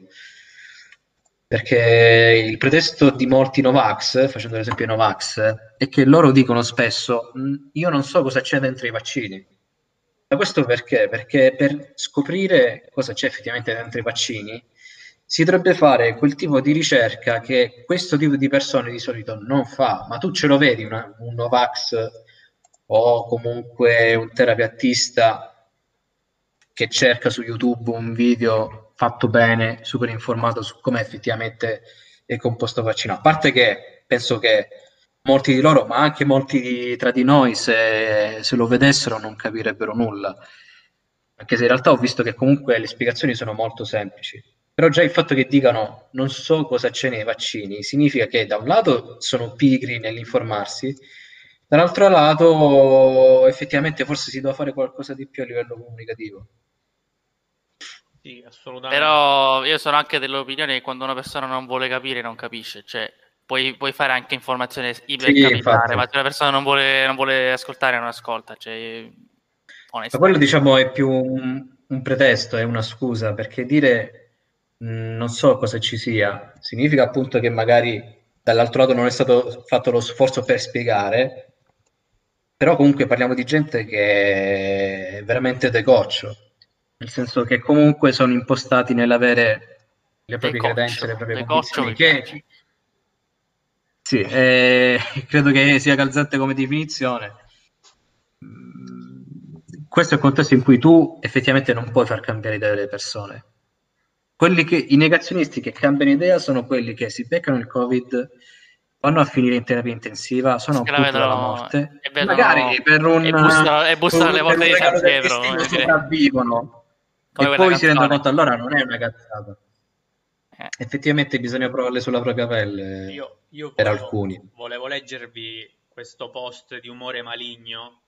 Perché il pretesto di molti Novax, facendo l'esempio Novax, è che loro dicono spesso: "Mm, Io non so cosa c'è dentro i vaccini. Ma questo perché? Perché per scoprire cosa c'è effettivamente dentro i vaccini si dovrebbe fare quel tipo di ricerca che questo tipo di persone di solito non fa. Ma tu ce lo vedi una- un Novax o comunque un terapiattista che cerca su YouTube un video fatto bene, super informato su come effettivamente è composto il vaccino. A parte che penso che molti di loro, ma anche molti di- tra di noi, se, se lo vedessero non capirebbero nulla. Anche se in realtà ho visto che comunque le spiegazioni sono molto semplici. Però già il fatto che dicano non so cosa c'è nei vaccini significa che da un lato sono pigri nell'informarsi, dall'altro lato effettivamente forse si deve fare qualcosa di più a livello comunicativo. Sì, assolutamente. Però io sono anche dell'opinione che quando una persona non vuole capire, non capisce. Cioè, puoi, puoi fare anche informazione ipercapillare, infatti. ma se una persona non vuole, non vuole ascoltare, non ascolta. Cioè, Ma quello diciamo è più un, un pretesto, è una scusa, perché dire mh, non so cosa ci sia, significa appunto che magari dall'altro lato non è stato fatto lo sforzo per spiegare, però comunque parliamo di gente che è veramente decoccio, nel senso che comunque sono impostati nell'avere le proprie Decoccio, credenze, le proprie decoccio convinzioni, che. Sì, eh, credo che sia calzante come definizione. Mm, Questo è il contesto in cui tu effettivamente non puoi far cambiare idea delle persone. Quelli che, I negazionisti che cambiano idea sono quelli che si beccano il Covid, vanno a finire in terapia intensiva, sono un la punto dalla morte, e vedono- magari per un e bussano- e bussano un- porte di San Pietro, sopravvivono Come e poi si rendono conto allora non è una cazzata. Eh. Effettivamente bisogna provarle sulla propria pelle Io, io per volevo, alcuni. volevo leggervi questo post di umore maligno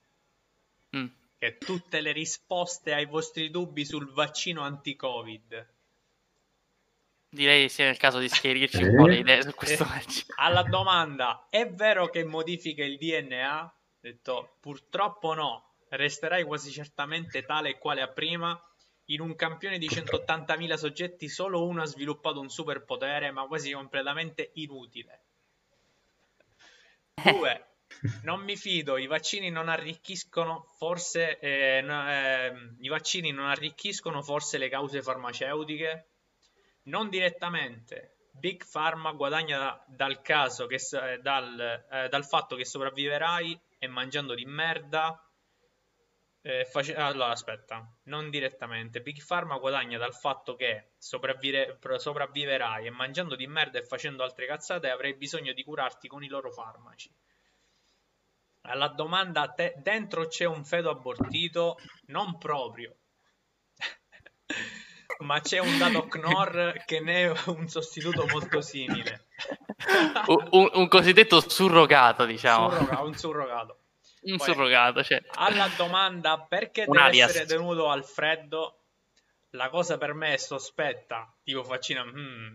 Mm. che tutte le risposte ai vostri dubbi sul vaccino anti-Covid. Direi sia il caso di schierirci un po' le idee su questo Eh, match. alla domanda è vero che modifica il DNA? Ho detto purtroppo no, resterai quasi certamente tale e quale a prima. In un campione di 180.000 soggetti solo uno ha sviluppato un superpotere, ma quasi completamente inutile. Due, non mi fido, i vaccini non arricchiscono forse eh, no- ehm, i vaccini non arricchiscono forse le cause farmaceutiche? Non direttamente. Big Pharma guadagna da- dal caso che eh, dal, eh, dal fatto che sopravviverai e mangiando di merda. Eh, face- allora, aspetta, non direttamente. Big Pharma guadagna dal fatto che pro- sopravviverai e mangiando di merda e facendo altre cazzate avrai bisogno di curarti con i loro farmaci. Alla domanda te, dentro c'è un feto abortito? Non proprio. Ma c'è un dato Knorr che ne è un sostituto molto simile. un, un- un cosiddetto surrogato, diciamo. Surroga- un surrogato. Un Poi, surrogato, cioè. Alla domanda perché Un deve alias. essere tenuto al freddo, la cosa per me è sospetta, tipo faccina, mm.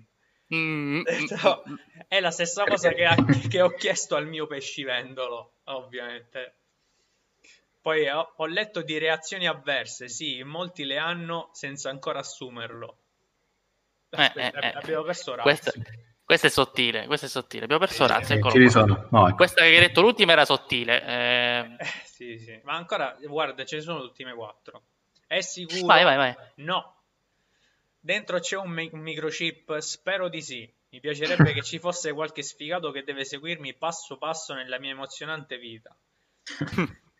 Mm, mm, No, è la stessa cosa che, ha- che ho chiesto al mio pescivendolo, ovviamente. Poi ho, ho letto di reazioni avverse, sì, molti le hanno senza ancora assumerlo. Eh, Aspetta, eh, eh. abbiamo perso Questo, Razzi. Questo è sottile, questo è sottile. Abbiamo perso razza, eccolo Ci vi qua. sono. No, ecco. Questa che hai detto l'ultima era sottile. eh, Eh, sì, sì, ma ancora, guarda, ce ne sono le ultime quattro. È sicuro? Vai, vai, vai. No. Dentro c'è un, mi- un microchip? Spero di sì. Mi piacerebbe che ci fosse qualche sfigato che deve seguirmi passo passo nella mia emozionante vita.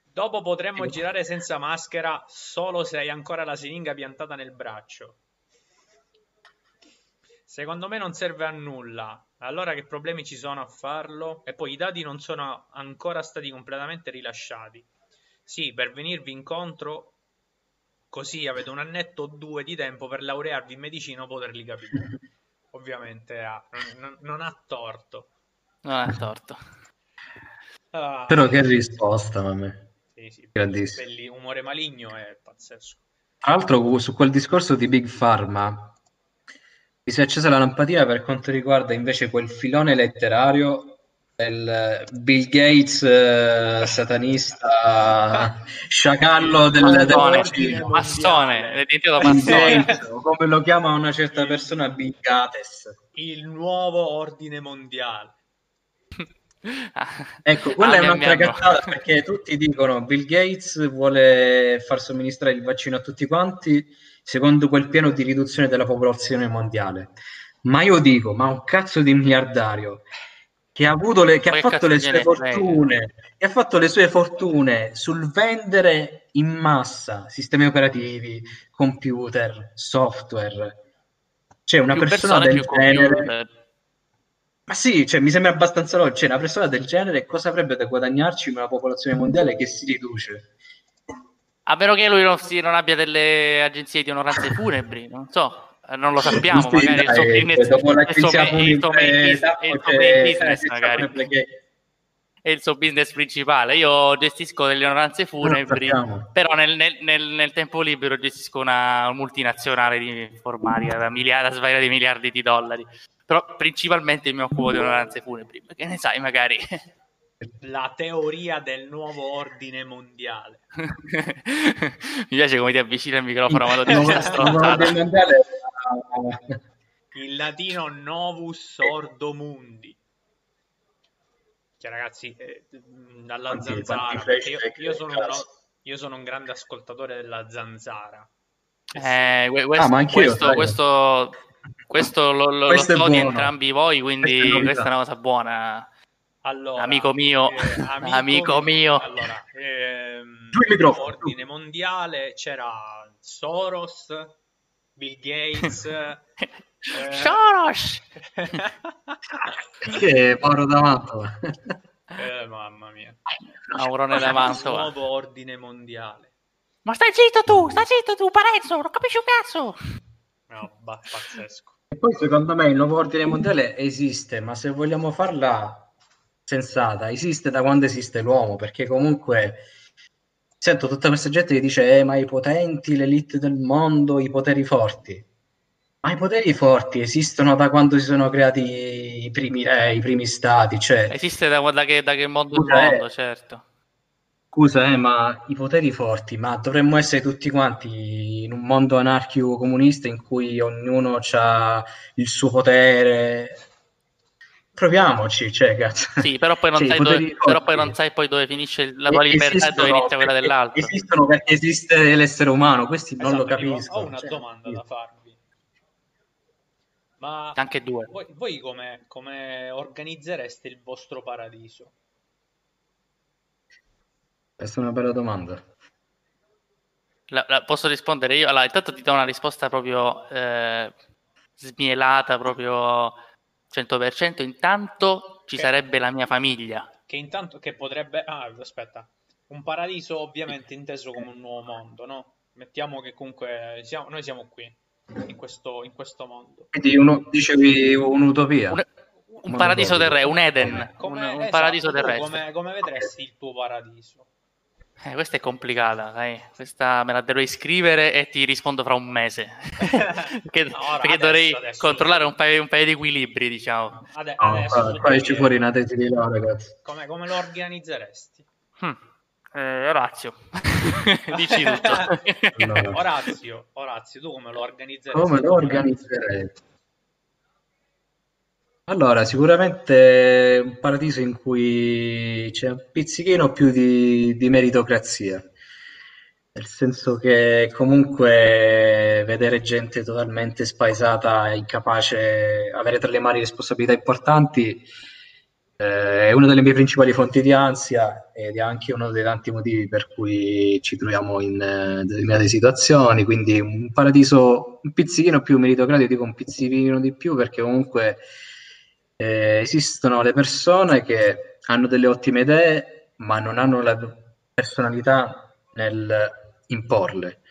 Dopo potremmo girare senza maschera solo se hai ancora la siringa piantata nel braccio. Secondo me non serve a nulla. Allora che problemi ci sono a farlo? E poi i dati non sono ancora stati completamente rilasciati. Sì, per venirvi incontro, così avete un annetto o due di tempo per laurearvi in medicina o poterli capire. Ovviamente non, non- non ha torto. non ha torto. Ah, Però che risposta, mamma. sì, sì, Grandissimo. belli- umore maligno è pazzesco. Tra l'altro, su quel discorso di Big Pharma mi si è accesa la lampadina per quanto riguarda invece quel filone letterario del Bill Gates eh, satanista sciacallo del, del Massone, vaccino. massone, massone. Come lo chiama una certa persona, Bill Gates. Il nuovo ordine mondiale. Ecco, quella Ah, è un'altra cazzata perché tutti dicono Bill Gates vuole far somministrare il vaccino a tutti quanti secondo quel piano di riduzione della popolazione mondiale. Ma io dico, ma un cazzo di miliardario che ha avuto le, che ha fatto le sue fortune, che ha fatto le sue fortune sul vendere in massa sistemi operativi, computer, software. C'è una Più persona del genere computer. ma sì, cioè, mi sembra abbastanza logico. Cioè, una persona del genere cosa avrebbe da guadagnarci in una popolazione mondiale che si riduce? A meno che lui non, si- non abbia delle agenzie di onoranze funebri, non so, eh, non lo sappiamo. Sì, magari dai, dopo il suo business- business, c'è magari. è il suo business principale. Io gestisco delle onoranze funebri, però nel, nel- nel- nel tempo libero gestisco una multinazionale di informatica da, miliardi, da svariati miliardi di dollari. Però principalmente mi occupo di onoranze funebri, perché ne sai, magari la teoria del nuovo ordine mondiale. Mi piace come ti avvicini al microfono quando ti Il Il latino novus ordo mundi. Cioè, ragazzi, eh, dalla Quanti- zanzara. Io, io sono del un, cazzo. io sono un grande ascoltatore della zanzara. Eh, que- questo, Ah, ma anch'io, questo, sai. questo, questo lo, lo, Questo è lo so di entrambi voi, Questa è quindi novità. questa è una cosa buona. Allora, Amico mio, eh, amico mio. Allora, ehm, il ordine mondiale c'era Soros, Bill Gates, eh, Soros! Che Mauro D'Amato. eh, mamma mia. Aurone da Mantova. Nuovo ordine mondiale. Ma stai zitto tu, stai zitto tu, Parenzo, non capisci un cazzo. No, pazzesco. E poi secondo me il nuovo ordine mondiale esiste, ma se vogliamo farla sensata, esiste da quando esiste l'uomo, perché comunque sento tutta questa gente che dice eh, ma i potenti, l'elite del mondo, i poteri forti. Ma i poteri forti esistono da quando si sono creati i primi re, i primi stati, cioè Esiste da, da che, da che mondo Scusa, eh. mondo, certo. Scusa, eh, ma i poteri forti, ma dovremmo essere tutti quanti in un mondo anarchico comunista in cui ognuno ha il suo potere. Proviamoci, cioè, cazzo. Sì, però poi non, Cioè, sai, dove, però poi non sai poi dove finisce la tua libertà e dove inizia quella dell'altro. Esistono perché esiste l'essere umano, questi non lo Esatto, dico, capiscono. Ho una cioè, domanda da farvi. Ma Anche due. voi, voi come, come organizzereste il vostro paradiso? Questa è una bella domanda. La- la- posso rispondere io? Allora, intanto ti do una risposta proprio eh, smielata, proprio 100%. Intanto ci Ok. sarebbe la mia famiglia. Che intanto che potrebbe... Ah, aspetta. Un paradiso ovviamente inteso come un nuovo mondo, no? Mettiamo che comunque siamo, noi siamo qui, in questo, in questo mondo. Quindi uno, dicevi un'utopia. Un, un paradiso del re, un Eden, Come, come- un, un esatto, paradiso tu terrestre. Come, come vedresti il tuo paradiso? Eh, questa è complicata, dai. Questa me la dovrei scrivere e ti rispondo fra un mese. perché No, ora, perché adesso, dovrei adesso. controllare un paio, un paio di equilibri, diciamo. Ade- No, adesso devi- esce fuori una tesi di là, ragazzi. come, come lo organizzeresti? Hm. Eh, Orazio, dici tutto. Allora, Orazio, Orazio, tu come lo organizzeresti? come lo organizzerei? Allora, sicuramente un paradiso in cui c'è un pizzichino più di, di meritocrazia, nel senso che comunque vedere gente totalmente spaesata incapace, avere tra le mani responsabilità importanti, eh, è una delle mie principali fonti di ansia ed è anche uno dei tanti motivi per cui ci troviamo in eh, determinate situazioni. Quindi un paradiso un pizzichino più meritocratico, dico un pizzichino di più, perché comunque eh, esistono le persone che hanno delle ottime idee, ma non hanno la personalità nel imporle.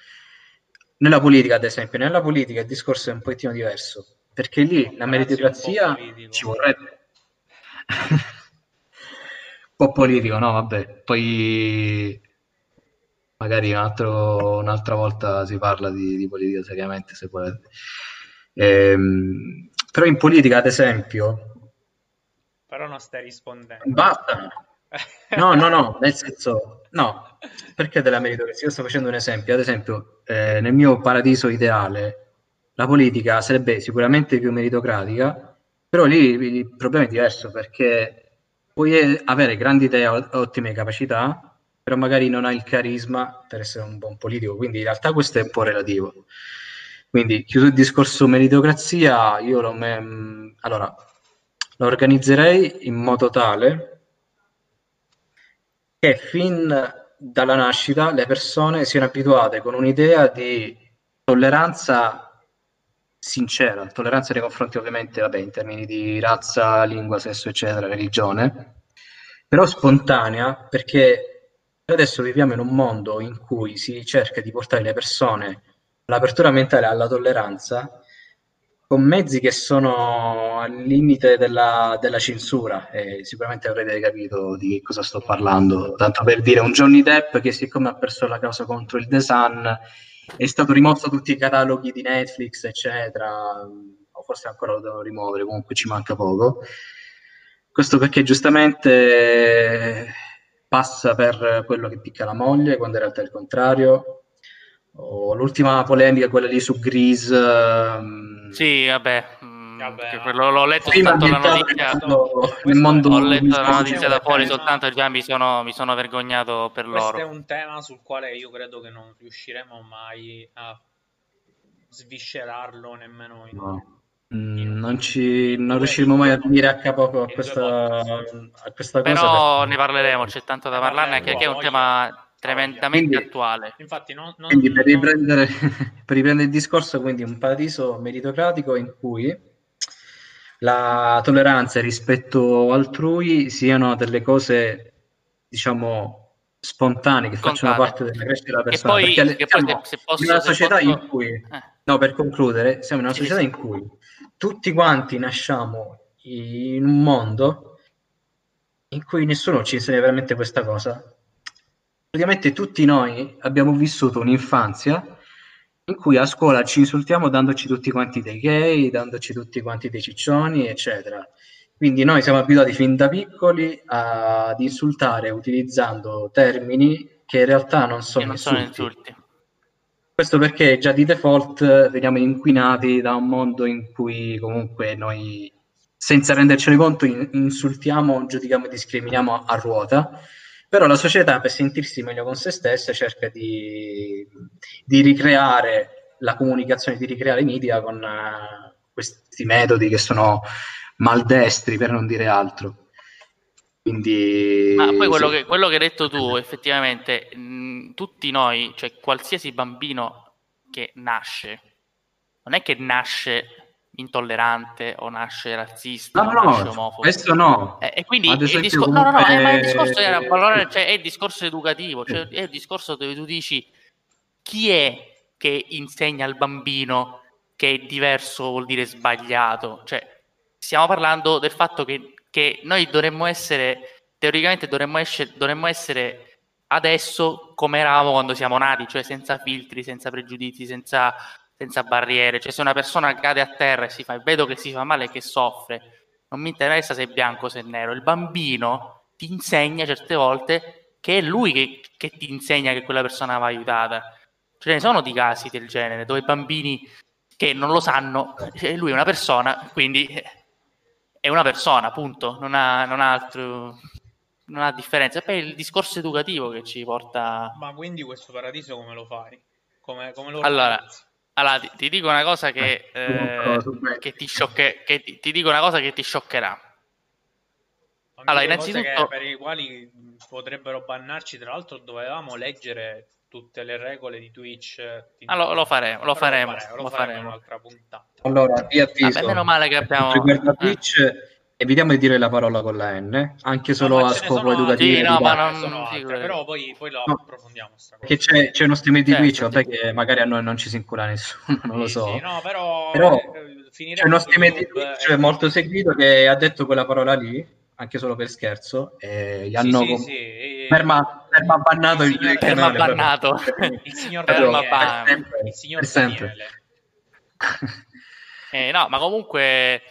Nella politica, ad esempio, nella politica il discorso è un pochettino diverso, perché lì la meritocrazia ci vorrebbe. un po' politico, no? Vabbè, poi magari un altro- un'altra volta si parla di, di politica seriamente, se volete. Ehm, però in politica, ad esempio, Però non stai rispondendo. basta. No, no, no, nel senso, no, perché della meritocrazia? Io sto facendo un esempio, ad esempio, eh, nel mio paradiso ideale, la politica sarebbe sicuramente più meritocratica, però lì il problema è diverso perché puoi avere grandi idee, o- ottime capacità, però magari non hai il carisma per essere un buon politico, quindi in realtà questo è un po' relativo. Quindi, chiuso il discorso meritocrazia, io lo, me- allora, lo organizzerei in modo tale che fin dalla nascita le persone siano abituate con un'idea di tolleranza sincera, tolleranza nei confronti ovviamente, vabbè, in termini di razza, lingua, sesso, eccetera, religione, però spontanea perché adesso viviamo in un mondo in cui si cerca di portare le persone all'apertura mentale, alla tolleranza, con mezzi che sono al limite della, della censura e sicuramente avrete capito di cosa sto parlando. Tanto per dire un Johnny Depp che siccome ha perso la causa contro il The Sun è stato rimosso tutti i cataloghi di Netflix, eccetera, o forse ancora lo devono rimuovere, comunque ci manca poco. Questo perché giustamente passa per quello che picca la moglie, quando in realtà è il contrario. O l'ultima polemica, quella lì su Grease. Ehm, Sì, vabbè. mm, Vabbè, che quello- l'ho letto prima soltanto la notizia. nel mondo Ho letto la notizia da fuori tema- soltanto già mi sono, mi sono vergognato per Questo è loro. un tema sul quale io credo che non riusciremo mai a sviscerarlo nemmeno in No. Mm, non, ci, non riusciremo mai a venire a capo a questa, a questa cosa. Però perché- ne parleremo, c'è tanto da parlarne anche perché è un tema tremendamente attuale. Infatti, non, non- Quindi per riprendere, per riprendere il discorso, quindi un paradiso meritocratico in cui la tolleranza e il rispetto altrui siano delle cose, diciamo, spontanee, che facciano parte della crescita della Che persona. poi- Perché siamo se- se posso- in una società posso- in cui, Eh. no, per concludere, siamo in una Sì, società sì. in cui tutti quanti nasciamo in un mondo in cui nessuno ci insegna veramente questa cosa. Praticamente tutti noi abbiamo vissuto un'infanzia in cui a scuola ci insultiamo dandoci tutti quanti dei gay, dandoci tutti quanti dei ciccioni, eccetera. Quindi noi siamo abituati fin da piccoli ad insultare utilizzando termini che in realtà non sono, non sono insulti. insulti. Questo perché già di default veniamo inquinati da un mondo in cui comunque noi, senza rendercene conto, in- insultiamo, giudichiamo e discriminiamo a ruota. Però la società, per sentirsi meglio con se stessa, cerca di, di ricreare la comunicazione, di ricreare i media con eh, questi metodi che sono maldestri, per non dire altro. Quindi, Ma poi quello, sì. che, quello che hai detto tu, effettivamente, mh, tutti noi, cioè qualsiasi bambino che nasce, non è che nasce intollerante o nasce razzista No, o no, nasce omofobo. questo no. Eh, e quindi il discor- no, no, no, comunque- eh, ma il discorso era valore- cioè, è il discorso educativo, cioè è il discorso dove tu dici chi è che insegna al bambino che è diverso vuol dire sbagliato? Cioè, stiamo parlando del fatto che, che noi dovremmo essere, teoricamente dovremmo, esce- dovremmo essere adesso come eravamo quando siamo nati, cioè senza filtri, senza pregiudizi, senza, senza barriere. Cioè, se una persona cade a terra e si fa, vedo che si fa male e che soffre, non mi interessa se è bianco o se è nero. Il bambino ti insegna certe volte che è lui che, che ti insegna che quella persona va aiutata. Ce ne sono di casi del genere dove i bambini che non lo sanno, e lui è una persona, quindi è una persona, punto, non ha, non ha altro, non ha differenza. E poi il discorso educativo che ci porta... Ma quindi questo paradiso come lo fai? Come, come lo Allora, organizzi? Allora, ti, ti dico una cosa che, Eh, eh, che ti sciocche- che ti, ti dico una cosa che ti scioccherà. Allora, innanzitutto- per i quali potrebbero bannarci, tra l'altro dovevamo leggere tutte le regole di Twitch. Ti- Ah, lo- lo faremo, lo faremo, lo lo faremo in faremo. un'altra puntata. Allora, vi avviso. Vabbè, meno male che abbiamo- riguarda eh. Evitiamo di dire la parola con la N, anche solo No, a scopo educativo. Sì, e no, ma non- sono altre, però poi, poi lo No. approfondiamo. Che c'è, c'è uno streamer di Certo, Twitch, vabbè, che magari a noi non ci si incula nessuno, non lo Sì, so. sì, no, però, Però eh, C'è uno streamer di Twitch eh. molto seguito che ha detto quella parola lì, anche solo per scherzo, e gli Sì, hanno sì, com- sì, e- ferma, ferma bannato il, il signor- canale. Ferma bannato. il signor Ferma Daniele, ban. Per sempre, il signor per sempre. Eh, no, ma comunque,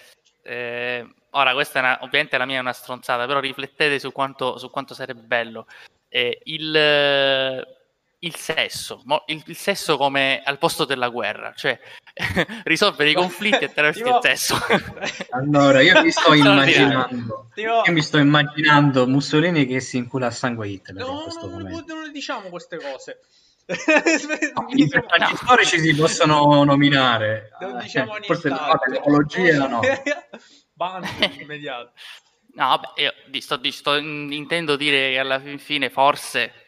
eh, ora questa è una- ovviamente la mia è una stronzata, però riflettete su quanto, su quanto sarebbe bello. Eh, il, eh, il sesso, il, il sesso come al posto della guerra, cioè risolvere i conflitti attraverso Tipo- il sesso. Allora, io mi sto immaginando, Tipo- io mi sto immaginando Mussolini che si incula a sangue Hitler in No, questo no, non, momento. non le diciamo queste cose. I personaggi storici si possono nominare, Non Eh, diciamo forse nient'altro. no, tecnologia no. Ban immediato. No, vabbè, io sto, sto- in- intendo dire che alla fin fine forse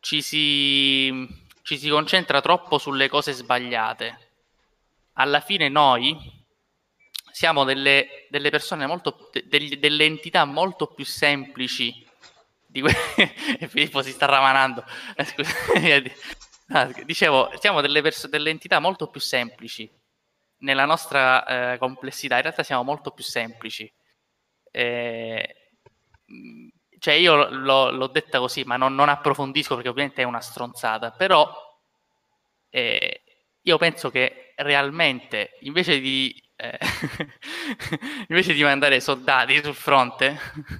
ci si, ci si concentra troppo sulle cose sbagliate. Alla fine noi siamo delle, delle persone molto, de- delle entità molto più semplici di que- e Filippo si sta ramanando. Eh, scusa. Dicevo, siamo delle, pers- delle entità molto più semplici nella nostra eh, complessità. In realtà siamo molto più semplici. Eh, cioè io l'ho, l'ho detta così, ma non, non approfondisco perché ovviamente è una stronzata, però eh, io penso che realmente invece di, eh, invece di mandare soldati sul fronte,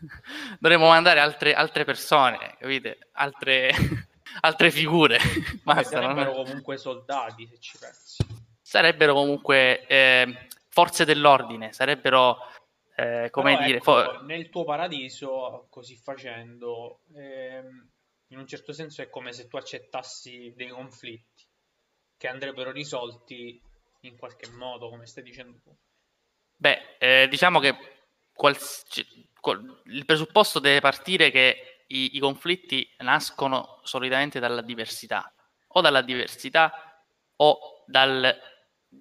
dovremmo mandare altre, altre persone, capite? Altre, altre figure. Basta, sarebbero non... comunque soldati, se ci pensi. Sarebbero comunque eh, forze dell'ordine, sarebbero, eh, come Però dire... Ecco, for... Nel tuo paradiso, così facendo, ehm, in un certo senso è come se tu accettassi dei conflitti che andrebbero risolti in qualche modo, come stai dicendo tu. Beh, eh, diciamo che quals... il presupposto deve partire che i, i, conflitti nascono solitamente dalla diversità, o dalla diversità o dal,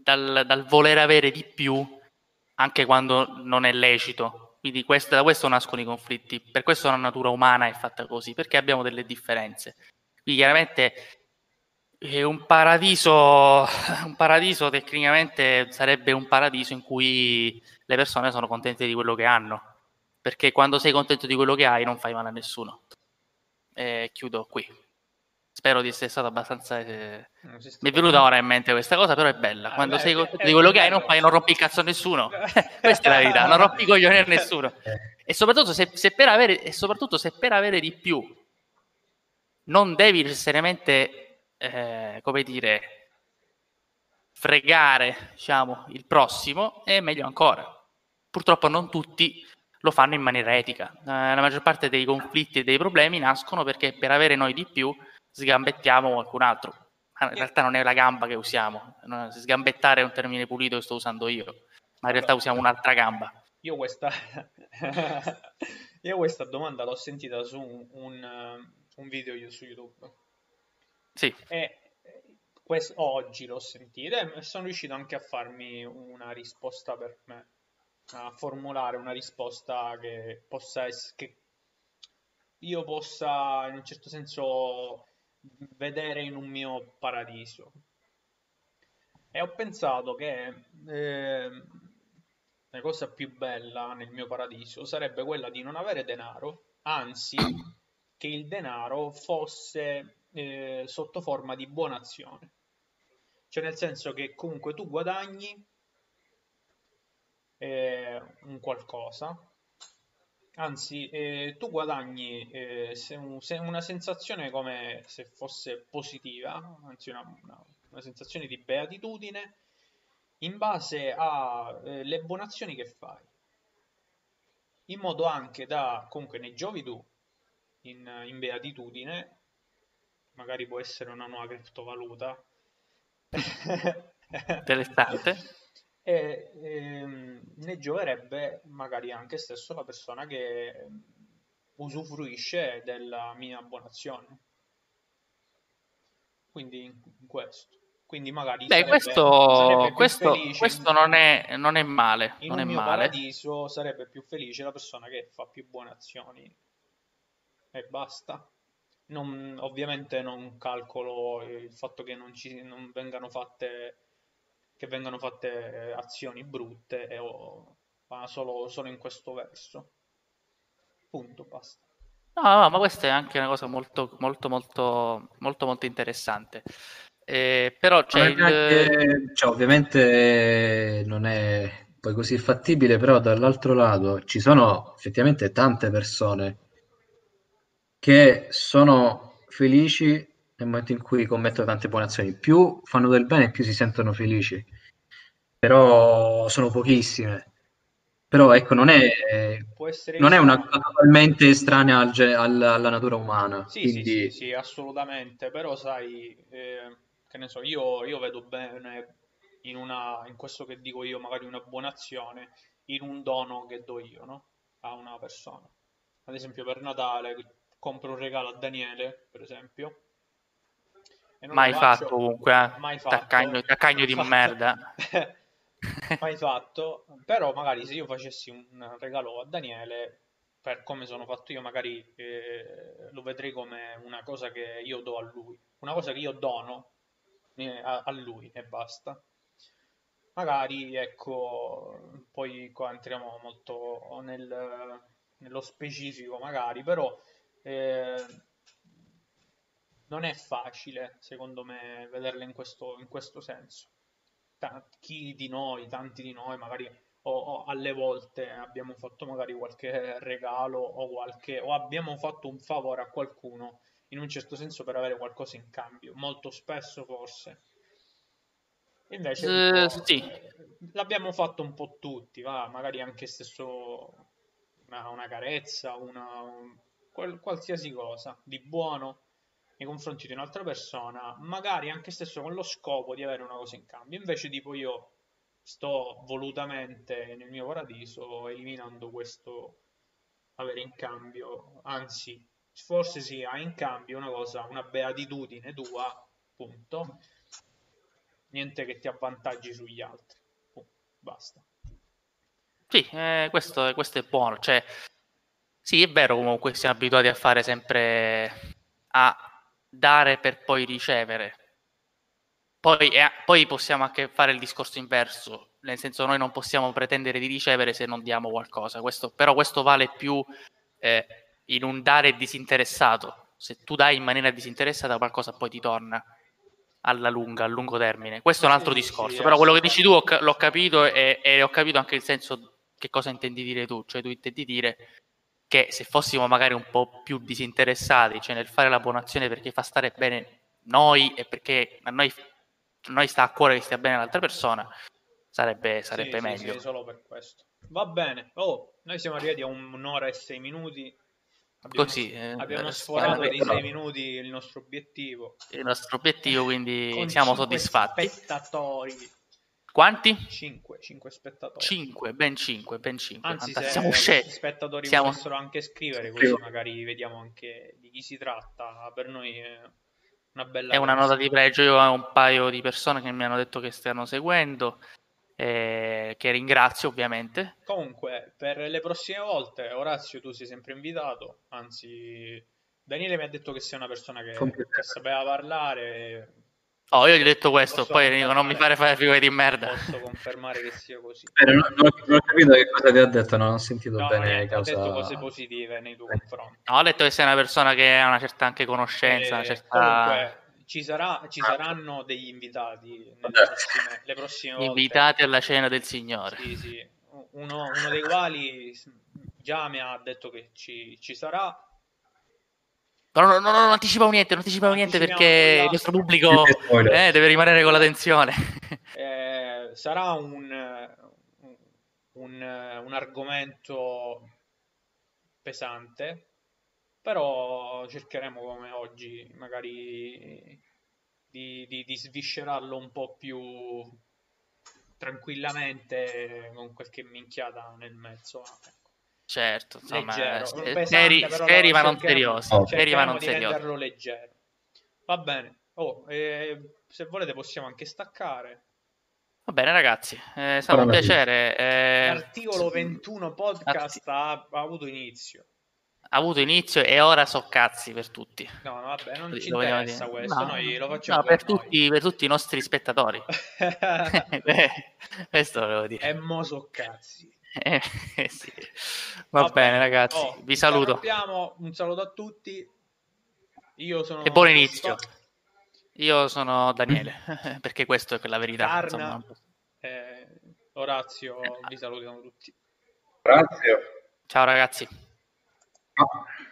dal, dal voler avere di più anche quando non è lecito. Quindi questo, da questo nascono i conflitti, per questo la natura umana è fatta così, perché abbiamo delle differenze. Quindi chiaramente un paradiso, un paradiso tecnicamente sarebbe un paradiso in cui le persone sono contente di quello che hanno, perché quando sei contento di quello che hai non fai male a nessuno. E chiudo qui. Spero di essere stato abbastanza. Eh... Mi è venuta ora in mente questa cosa, però è bella. Ah, quando beh, sei contento di quello che hai, non, fai, non rompi il cazzo a nessuno. Questa è la verità, non rompi i coglioni a nessuno. E soprattutto se, se per avere, e soprattutto se per avere di più non devi necessariamente eh, come dire, fregare, diciamo, il prossimo, è meglio ancora. Purtroppo non tutti lo fanno in maniera etica. Eh, la maggior parte dei conflitti e dei problemi nascono perché per avere noi di più sgambettiamo qualcun altro. In realtà non è la gamba che usiamo, sgambettare è un termine pulito che sto usando io, ma in realtà usiamo un'altra gamba. Io questa, io questa domanda l'ho sentita su un, un, un video su YouTube sì. E questo, oggi l'ho sentita e sono riuscito anche a farmi una risposta per me, a formulare una risposta che possa essere, che io possa in un certo senso vedere in un mio paradiso. E ho pensato che eh, la cosa più bella nel mio paradiso sarebbe quella di non avere denaro, anzi che il denaro fosse eh, sotto forma di buona azione. Cioè nel senso che comunque tu guadagni eh, un qualcosa, anzi eh, tu guadagni eh, se un, se una sensazione come se fosse positiva, anzi una, una, una sensazione di beatitudine in base alle eh, buone azioni che fai in modo anche da comunque ne giovi tu in, in beatitudine magari può essere una nuova criptovaluta. Interessante. e ehm, ne gioverebbe magari anche stesso la persona che usufruisce della mia buona azione. Quindi in questo. Quindi magari Beh, sarebbe, questo, sarebbe questo, questo non, è, non, è, male. In non un è mio male. paradiso sarebbe più felice la persona che fa più buone azioni e basta. Non, ovviamente non calcolo il fatto che non, ci, non vengano fatte che vengano fatte azioni brutte e o, ma solo, solo in questo verso. Punto, basta. No, no, ma questa è anche una cosa molto, molto, molto, molto, molto interessante. Eh, però c'è il... anche, cioè, ovviamente non è poi così fattibile, però dall'altro lato ci sono effettivamente tante persone che sono felici nel momento in cui commettono tante buone azioni. Più fanno del bene, più si sentono felici. Però sono pochissime. Però ecco, non è, non è una cosa totalmente estranea al, al, alla natura umana. Sì, quindi... sì, sì, sì, assolutamente. Però sai, eh, che ne so, io, io vedo bene in, una, in questo che dico io, magari una buona azione, in un dono che do io, no? A una persona. Ad esempio per Natale compro un regalo a Daniele, per esempio. Mai fatto comunque, eh. mai fatto. Taccagno, taccagno di fatto. merda. mai fatto, però magari se io facessi un regalo a Daniele, per come sono fatto io, magari eh, lo vedrei come una cosa che io do a lui, una cosa che io dono eh, a, a, lui e basta. Magari, ecco, poi qua entriamo molto nel, nello specifico, magari, però eh, non è facile, secondo me, vederle in questo, in questo senso. ta- chi di noi, tanti di noi, magari o, o alle volte abbiamo fatto magari qualche regalo o, qualche, o abbiamo fatto un favore a qualcuno in un certo senso per avere qualcosa in cambio, molto spesso forse. Invece tipo, sì. l'abbiamo fatto un po' tutti, va, magari anche stesso una, una carezza, una, un- qual- qualsiasi cosa di buono nei confronti di un'altra persona, magari anche stesso con lo scopo di avere una cosa in cambio. Invece, tipo, io sto volutamente nel mio paradiso eliminando questo avere in cambio, anzi, forse sì, ha in cambio una cosa, una beatitudine tua, punto. Niente che ti avvantaggi sugli altri. Punto. Basta. Sì, eh, questo, questo è buono. Cioè, sì, è vero, comunque siamo abituati a fare sempre a dare per poi ricevere. Poi, eh, poi possiamo anche fare il discorso inverso, nel senso noi non possiamo pretendere di ricevere se non diamo qualcosa. Questo, però questo vale più eh, in un dare disinteressato. Se tu dai in maniera disinteressata qualcosa poi ti torna alla lunga, a lungo termine. Questo è un altro discorso. Però quello che dici tu l'ho capito e, e ho capito anche il senso che cosa intendi dire tu. Cioè tu intendi dire che se fossimo magari un po' più disinteressati, cioè nel fare la buona azione perché fa stare bene noi e perché a noi, a noi sta a cuore che stia bene l'altra persona, sarebbe, sarebbe Sì, meglio. sì, solo per questo. Va bene. Oh, noi siamo arrivati a un'ora e sei minuti. Abbiamo, Così, eh, abbiamo eh, sforato di però- sei minuti il nostro obiettivo. Il nostro obiettivo, quindi Con siamo soddisfatti. spettatori. Quanti? 5, 5 spettatori. 5, ben 5, ben 5. Anzi, se Siamo gli scesi. spettatori Siamo- potessero anche scrivere, così Scrivo. magari vediamo anche di chi si tratta. Per noi è una bella È una nota di pregio. Io ho un paio di persone che mi hanno detto che stiano seguendo, eh, che ringrazio ovviamente. Comunque, per le prossime volte, Orazio, tu sei sempre invitato. Anzi, Daniele mi ha detto che sei una persona che, che sapeva parlare. Oh, io gli ho detto questo, Posso poi dico non mi fare fare figure di merda. Posso confermare che sia così. Eh, non, non ho- non ho capito che cosa ti ha detto, non ho sentito No, bene niente, ha causa... detto cose positive nei tuoi confronti. No, ho detto che sei una persona che ha una certa anche conoscenza, una Eh, certa... Comunque, ci, sarà, ci saranno degli invitati nelle prossime, le prossime volte. Invitati alla cena del Signore. Sì, sì. Uno, uno dei quali già mi ha detto che ci, ci sarà. No, no, no, no, non anticipavo niente, non anticipavo niente Anticipiamo perché il nostro pubblico eh, deve rimanere con la tensione. Eh, sarà un, un, un argomento pesante, però cercheremo come oggi magari di, di- di sviscerarlo un po' più tranquillamente con qualche minchiata nel mezzo. ecco. Certo, insomma, Leggero, eh, pesante, seri, seri ma non seriosi. Seri ma non di seriosi. renderlo leggero. Va bene. Oh, eh, se volete possiamo anche staccare. Va bene ragazzi, eh, è stato un piacere. eh, L'articolo 21 podcast ha, ha avuto inizio. ha avuto inizio e ora so cazzi per tutti. No, no, vabbè, non ci Lo interessa dire. questo, No, noi lo facciamo no, per, noi. tutti, per tutti i nostri spettatori. Questo volevo dire. E mo so cazzi. Eh, sì. Va, bene ragazzi, Oh, vi saluto. Un saluto a tutti. Io sono E buon inizio. Io sono Daniele, perché questo è la verità. Carna, eh, Orazio, vi salutiamo tutti. Grazie. Ciao ragazzi.